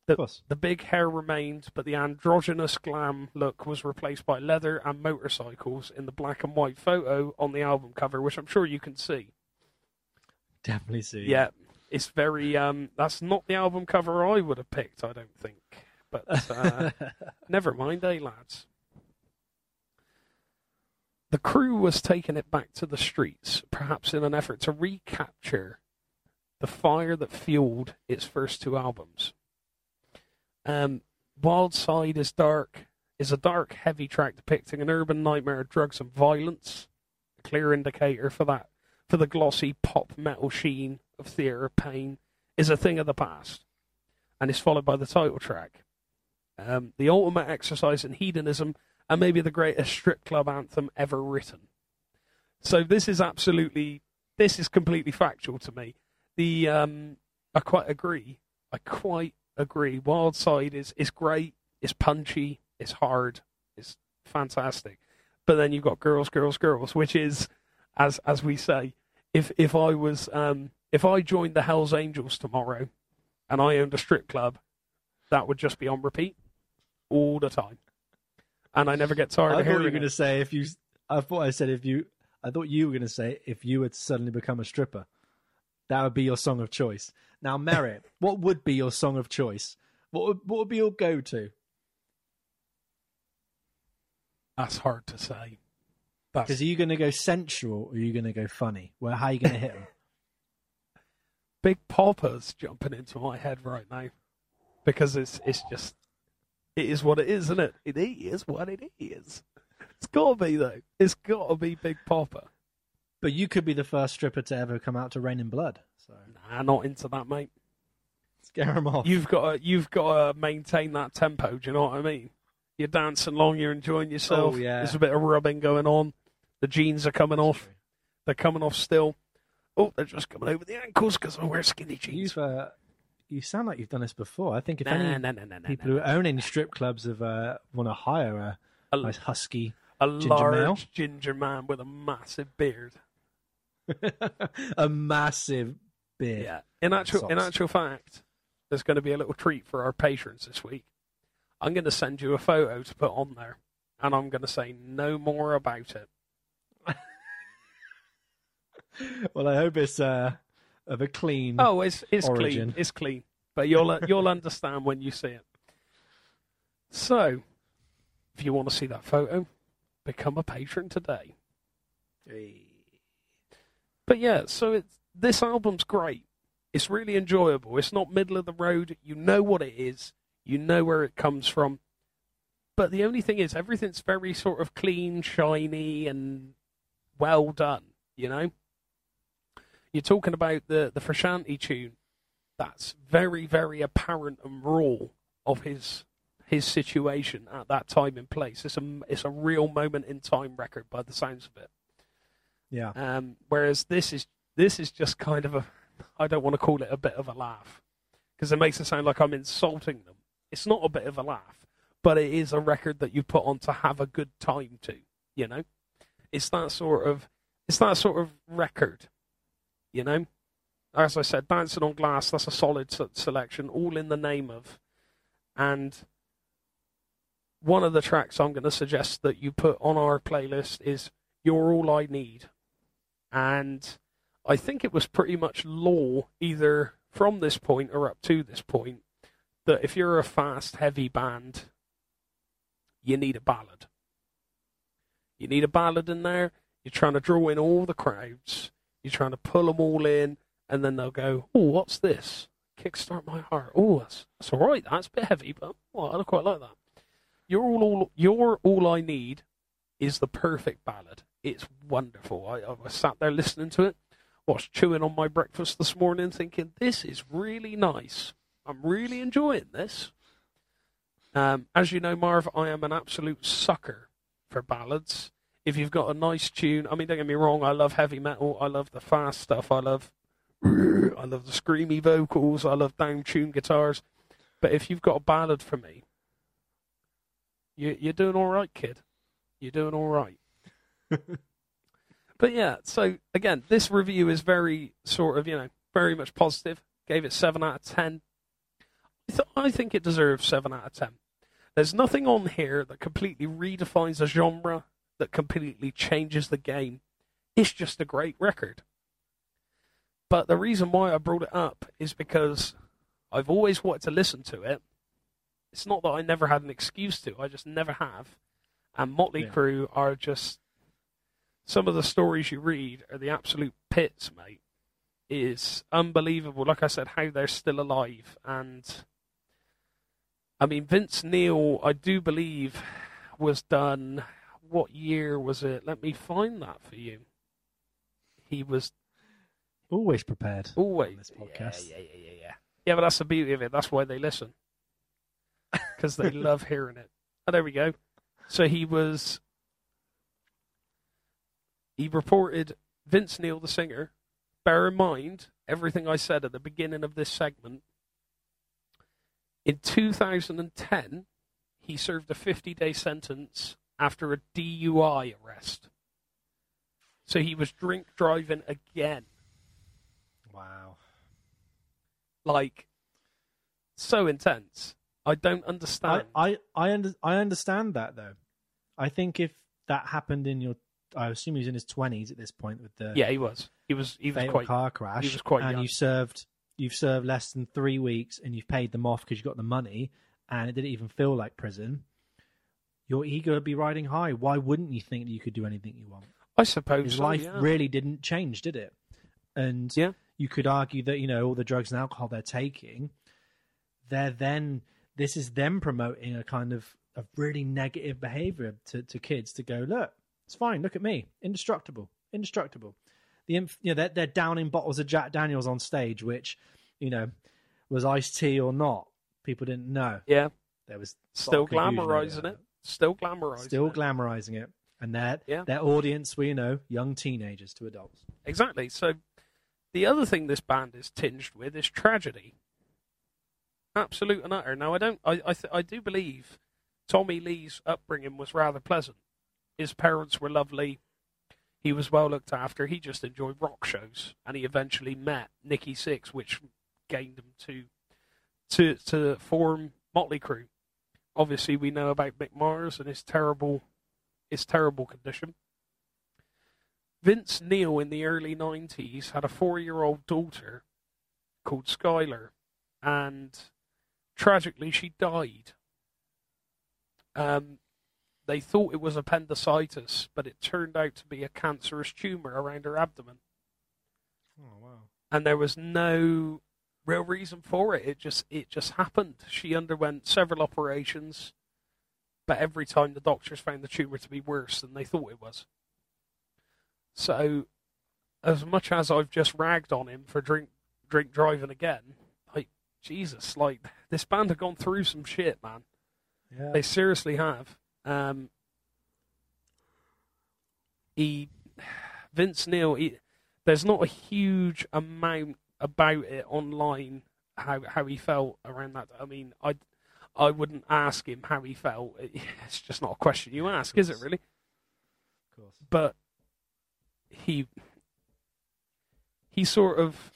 Of course. The big hair remained, but the androgynous glam look was replaced by leather and motorcycles in the black and white photo on the album cover, which I'm sure you can see. Definitely see. Yeah, it's very. Um, that's not the album cover I would have picked. I don't think, but uh, never mind, eh, lads. The Crue was taking it back to the streets, perhaps in an effort to recapture the fire that fueled its first two albums. Um, Wild Side is dark is a dark, heavy track depicting an urban nightmare of drugs and violence. A clear indicator for that, for the glossy pop metal sheen of Theatre of Pain, is a thing of the past, and is followed by the title track. Um, the ultimate exercise in hedonism, and maybe the greatest strip club anthem ever written. So this is absolutely, this is completely factual to me. The um, I quite agree. I quite agree. Wild Side is is great. It's punchy. It's hard. It's fantastic. But then you've got Girls, Girls, Girls, which is, as as we say, if if I was um, if I joined the Hell's Angels tomorrow, and I owned a strip club, that would just be on repeat all the time, and I never get tired I of thought you were going to say if you. I thought I said if you. I thought you were going to say if you had suddenly become a stripper, that would be your song of choice. Now, Merritt, what would be your song of choice? What would, what would be your go-to? That's hard to say. Because are you going to go sensual or are you going to go funny? Well, how are you going to hit them? Big Poppa's jumping into my head right now because it's it's just it is what it is, isn't it? It is what it is. It's got to be though. It's got to be Big Poppa. But you could be the first stripper to ever come out to Raining Blood. So Nah, not into that, mate. scare them off. You've got to, you've got to maintain that tempo. Do you know what I mean? You're dancing along, you're enjoying yourself. Oh, yeah. There's a bit of rubbing going on. The jeans are coming off. They're coming off still. Oh, they're just coming over the ankles because I wear skinny jeans. Uh, you sound like you've done this before. I think if Nah, any nah, nah, people who own any strip clubs have uh, want to hire a A- nice husky, a ginger large male? ginger man with a massive beard. a massive beard. Yeah. In actual in actual fact, there's going to be a little treat for our patrons this week. I'm going to send you a photo to put on there, and I'm going to say no more about it. well, I hope it's uh, of a clean. Oh, it's it's origin. clean. It's clean. But you'll you'll understand when you see it. So, if you want to see that photo, become a patron today. But yeah, so it's this album's great. It's really enjoyable. It's not middle of the road. You know what it is. You know where it comes from. But the only thing is, everything's very sort of clean, shiny, and well done. You know, you're talking about the the Frusciante tune. That's very, very apparent and raw of his his situation at that time and place. It's a it's a real moment in time record by the sounds of it. Yeah. Um, whereas this is this is just kind of a I don't want to call it a bit of a laugh because it makes it sound like I'm insulting them. It's not a bit of a laugh, but it is a record that you put on to have a good time to. You know, it's that sort of it's that sort of record. You know, as I said, Dancing on Glass. That's a solid se- selection, all in the name of, and one of the tracks I'm going to suggest that you put on our playlist is "You're All I Need." And I think it was pretty much law either from this point or up to this point that if you're a fast, heavy band, you need a ballad. You need a ballad in there. You're trying to draw in all the crowds. You're trying to pull them all in, and then they'll go, "Oh, what's this? Kickstart my heart. Oh, that's that's all right. That's a bit heavy, but well, I quite like that." You're all, all you're all I need is the perfect ballad. It's wonderful. I, I sat there listening to it, was chewing on my breakfast this morning, thinking this is really nice. I'm really enjoying this. Um, as you know, Marv, I am an absolute sucker for ballads. If you've got a nice tune, I mean, don't get me wrong, I love heavy metal, I love the fast stuff, I love, I love the screamy vocals, I love down tuned guitars. But if you've got a ballad for me, you, you're doing all right, kid. You're doing all right. but yeah, so again, this review is very sort of, you know, very much positive. Gave it 7 out of 10. I, th- I think it deserves 7 out of 10. There's nothing on here that completely redefines a genre, that completely changes the game. It's just a great record. But the reason why I brought it up is because I've always wanted to listen to it. It's not that I never had an excuse to, I just never have. And Motley Yeah. Crue are just some of the stories you read are the absolute pits, mate. It is unbelievable. Like I said, how they're still alive. And I mean, Vince Neil, I do believe, was done. What year was it? Let me find that for you. He was Always prepared. always this podcast. Yeah, yeah, yeah, yeah, yeah. Yeah, but that's the beauty of it. That's why they listen because they love hearing it. Oh, there we go. So he was. He reported Vince Neil, the singer. Bear in mind everything I said at the beginning of this segment. In 2010, he served a 50 day sentence after a DUI arrest. So he was drink driving again. Wow. Like, so intense. I don't understand. I I I, under, I understand that though. I think if that happened in your, I assume he was in his twenties at this point with the yeah, he was. He was. He was quite. car crash, he was quite and young. you served you've served less than three weeks, and you've paid them off because you got the money, and it didn't even feel like prison. Your ego would be riding high. Why wouldn't you think that you could do anything you want? I suppose His so, life yeah. really didn't change, did it? And Yeah. you could argue that you know all the drugs and alcohol they're taking, they're then this is them promoting a kind of of really negative behavior to, to kids to go look it's fine look at me indestructible indestructible the inf- you know they're, they're downing bottles of Jack Daniels on stage which you know was iced tea or not people didn't know Yeah. there was Still glamorizing it. Still glamorizing still it. glamorizing it and their Yeah. their audience were you know young teenagers to adults Exactly. So the other thing this band is tinged with is tragedy. Absolute and utter. Now I don't. I I, th- I do believe Tommy Lee's upbringing was rather pleasant. His parents were lovely. He was well looked after. He just enjoyed rock shows, and he eventually met Nikki Sixx, which gained him to to to form Motley Crue. Obviously, we know about Mick Mars and his terrible his terrible condition. Vince Neil in the early '90s had a four-year-old daughter called Skylar, and tragically, she died. Um, they thought it was appendicitis, but it turned out to be a cancerous tumor around her abdomen. Oh wow! And there was no real reason for it. It just it just happened. She underwent several operations, but every time the doctors found the tumor to be worse than they thought it was. So, as much as I've just ragged on him for drink drink driving again, like Jesus, like this band have gone through some shit, man. Yeah. They seriously have. Um, he, Vince Neil, he, there's not a huge amount about it online how how he felt around that. I mean, I I wouldn't ask him how he felt. It's just not a question you ask, is it really? Of course. But he he sort of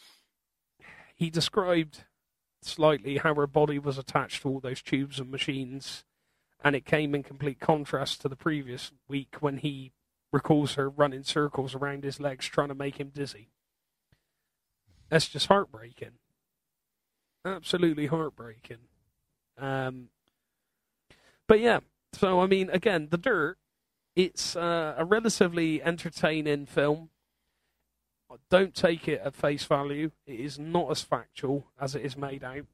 he described slightly how her body was attached to all those tubes and machines and it came in complete contrast to the previous week when he recalls her running circles around his legs trying to make him dizzy. That's just heartbreaking. Absolutely heartbreaking. Um, but yeah, so I mean, again, The Dirt, it's uh, a relatively entertaining film. Don't take it at face value. It is not as factual as it is made out.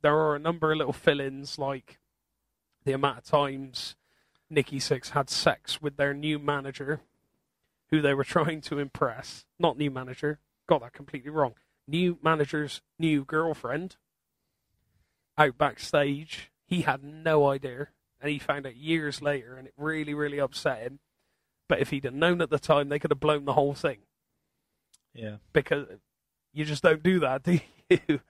There are a number of little fill ins, like the amount of times Nikki Sixx had sex with their new manager, who they were trying to impress. Not new manager, got that completely wrong. New manager's new girlfriend. Out backstage, he had no idea, and he found out years later, and it really, really upset him. But if he'd have known at the time, they could have blown the whole thing Yeah. because you just don't do that, do you?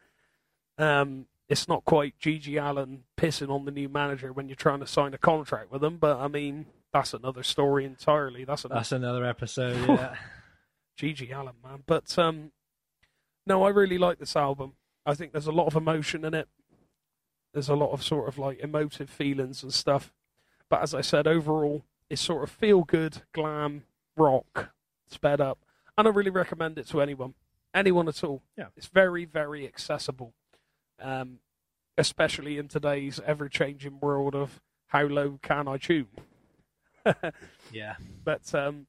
um, it's not quite GG Allin pissing on the new manager when you're trying to sign a contract with them, but I mean that's another story entirely. That's another That's another episode. Yeah. GG Allin, man. But um, no, I really like this album. I think there's a lot of emotion in it. There's a lot of sort of like emotive feelings and stuff. But as I said, overall, it's sort of feel good, glam, rock, sped up. And I really recommend it to anyone. Anyone at all. Yeah. It's very, very accessible. Um, especially in today's ever changing world of how low can I tune? yeah. But um,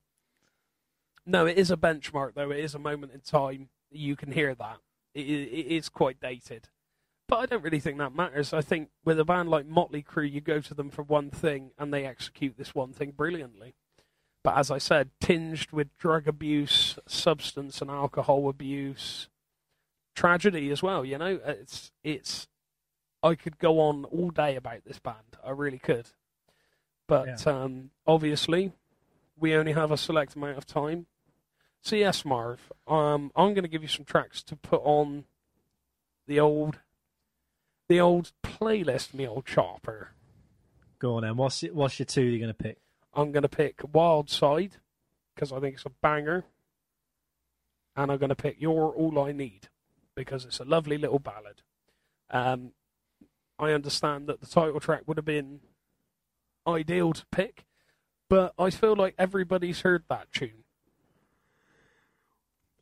no, it is a benchmark, though. It is a moment in time. You can hear that. It, it is quite dated. But I don't really think that matters. I think with a band like Motley Crue, you go to them for one thing and they execute this one thing brilliantly. But as I said, tinged with drug abuse, substance and alcohol abuse, tragedy as well. You know, it's it's. I could go on all day about this band. I really could. But um, obviously, we only have a select amount of time. So yes, Marv, um, I'm going to give you some tracks to put on the old, the old playlist, me old chopper. Go on then. What's it, what's your two you're going to pick? I'm going to pick Wild Side because I think it's a banger, and I'm going to pick You're All I Need because it's a lovely little ballad. Um, I understand that the title track would have been ideal to pick, but I feel like everybody's heard that tune.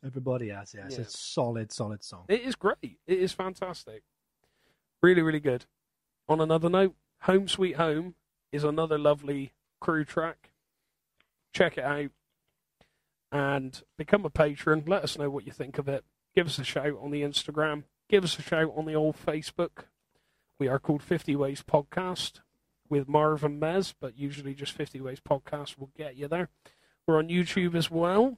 Everybody has, yes. Yeah. It's a solid, solid song. It is great. It is fantastic. Really, really good. On another note, Home Sweet Home is another lovely Crue track. Check it out and become a patron. Let us know what you think of it. Give us a shout on the Instagram. Give us a shout on the old Facebook. We are called 50 Ways Podcast with Marv and Mez, but usually just 50 Ways Podcast will get you there. We're on YouTube as well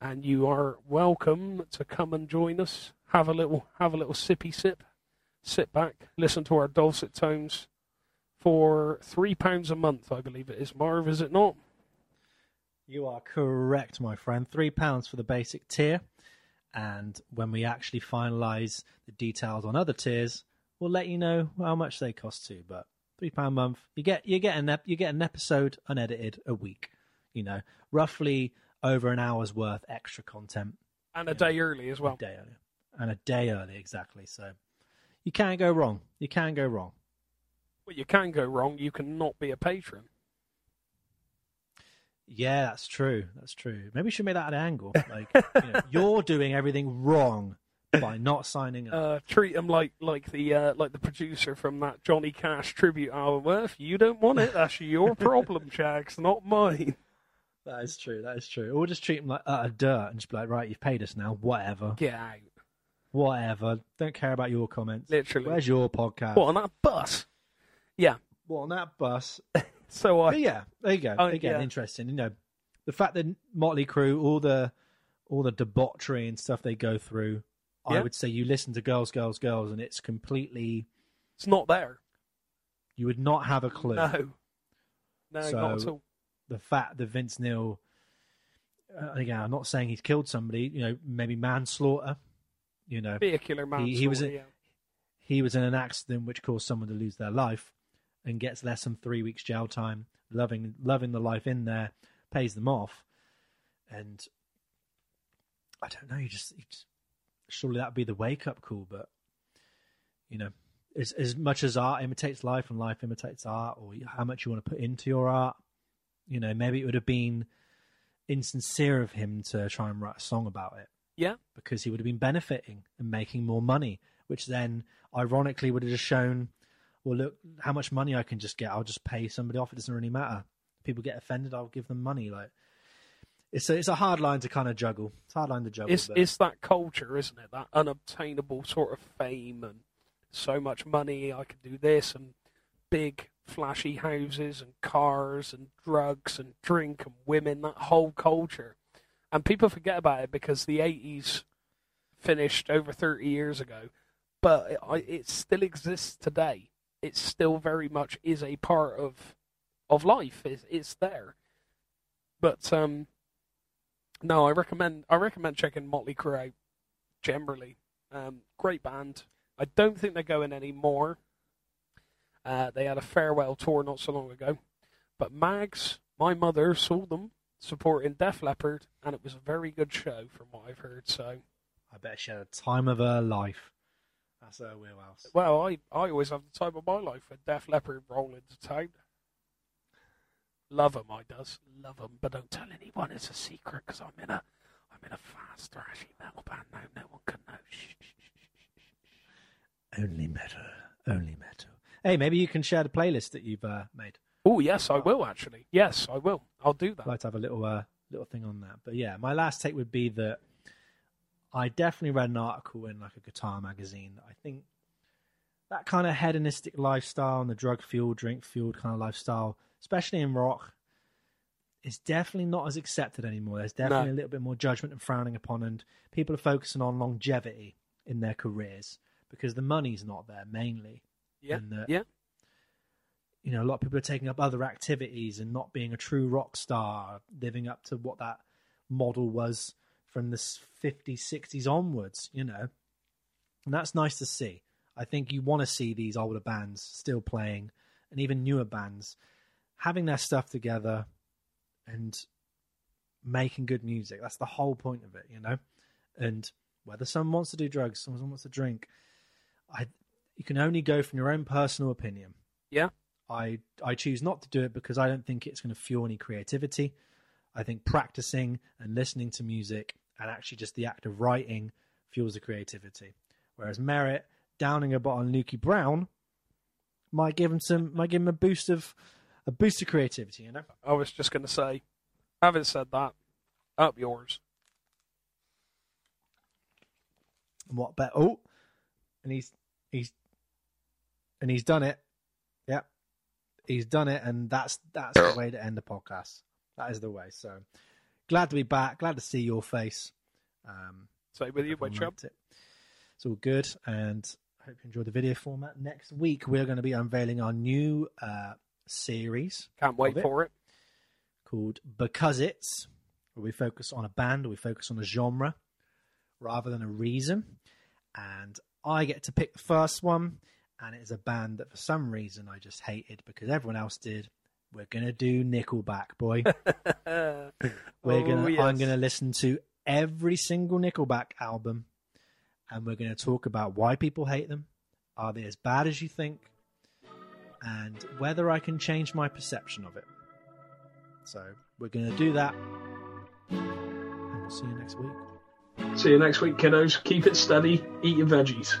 and you are welcome to come and join us. Have a little, have a little sippy sip, sit back, listen to our dulcet tones for three pounds a month, I believe it is. Marv, is it not? You are correct, my friend. Three pounds for the basic tier. And when we actually finalise the details on other tiers, we'll let you know how much they cost too. But three pound a month, you get you get an ep- you get an episode unedited a week. You know, roughly over an hour's worth extra content And a day early as a well. day early, and a day early exactly. So you can't go wrong. You can't go wrong. Well, you can go wrong. You can not be a patron. Yeah, that's true. That's true. Maybe we should make that an angle. Like you know, you're doing everything wrong by not signing up. Uh, treat them like like the uh, like the producer from that Johnny Cash tribute album. Well, if you don't want it, that's your problem, Jags, not mine. That is true. That is true. Or just treat them like utter dirt and just be like, right, you've paid us now. Whatever. Get out. Whatever. Don't care about your comments. Literally. Where's your podcast? What on that bus? Yeah. Well, on that bus. So I But yeah, there you go. Oh, Again, yeah. interesting. You know, the fact that Motley Crue, all the all the debauchery and stuff they go through, I would say you listen to Girls, Girls, Girls, and it's completely. it's not there. You would not have a clue. No. No, not at So- all. The fact that Vince Neil, uh, again, I'm not saying he's killed somebody. You know, maybe manslaughter. You know, Vehicular man. he was a- yeah. he was in an accident which caused someone to lose their life and gets less than three weeks jail time loving loving the life in there pays them off and i don't know you just, you just surely that would be the wake up call but you know as, as much as art imitates life and life imitates art or how much you want to put into your art you know maybe it would have been insincere of him to try and write a song about it Yeah. because he would have been benefiting and making more money, which then ironically would have just shown, well, look how much money I can just get. I'll just pay somebody off. It doesn't really matter. People get offended. I'll give them money. Like it's a it's a hard line to kind of juggle. It's a hard line to juggle. It's but it's that culture, isn't it? That unobtainable sort of fame and so much money. I could do this and big flashy houses and cars and drugs and drink and women. That whole culture, and people forget about it because the eighties finished over thirty years ago, but it, it still exists today. It still very much is a part of of life. It's, it's there, but um. No, I recommend I recommend checking Motley Crue out. Generally, um, great band. I don't think they're going anymore. Uh, they had a farewell tour not so long ago, but Mags, my mother saw them supporting Def Leppard, and it was a very good show from what I've heard. So, I bet she had a time of her life. That's her wheelhouse. well, I I always have the time of my life when Def Leppard roll into town. Love 'em, I does love 'em, but don't tell anyone it's a secret because I'm in a I'm in a fast thrashy metal band now. No one can know. Shh, shh, shh, shh, shh. Only metal. Only metal. Hey, maybe you can share the playlist that you've uh, made. Oh yes, I will actually. Yes, I will. I'll do that. I'd like to have a little uh, little thing on that. But yeah, my last take would be that I definitely read an article in like a guitar magazine. that I think that kind of hedonistic lifestyle and the drug fueled, drink fueled kind of lifestyle, especially in rock, is definitely not as accepted anymore. There's definitely No. a little bit more judgment and frowning upon, and people are focusing on longevity in their careers because the money's not there mainly. Yeah, and that- yeah, you know, a lot of people are taking up other activities and not being a true rock star, living up to what that model was from the 50s, 60s onwards, you know. And that's nice to see. I think you want to see these older bands still playing and even newer bands having their stuff together and making good music. That's the whole point of it, you know. And whether someone wants to do drugs, someone wants to drink, I you can only go from your own personal opinion. yeah. I I choose not to do it because I don't think it's going to fuel any creativity. I think practicing and listening to music and actually just the act of writing fuels the creativity. Whereas Merritt downing a bottle on Lukey Brown might give him some might give him a boost of a boost of creativity, you know. I was just going to say, having said that, up yours. And what bet? Oh, and he's he's and he's done it. Yep, he's done it, and that's that's the way to end the podcast. That is the way. So glad to be back. Glad to see your face. Um, Say with you, my everyone chum. it. It's all good, and I hope you enjoyed the video format. Next week, we're going to be unveiling our new uh, series Can't wait it. for it. called Because It's, where we focus on a band, we focus on a genre rather than a reason. And I get to pick the first one, and it is a band that for some reason I just hated because everyone else did. We're gonna do Nickelback, boy. We're Oh, gonna yes. I'm gonna listen to every single Nickelback album and we're gonna talk about why people hate them, Are they as bad as you think? And whether I can change my perception of it. So we're going to do that. And we'll see you next week. See you next week, kiddos. Keep it steady. Eat your veggies.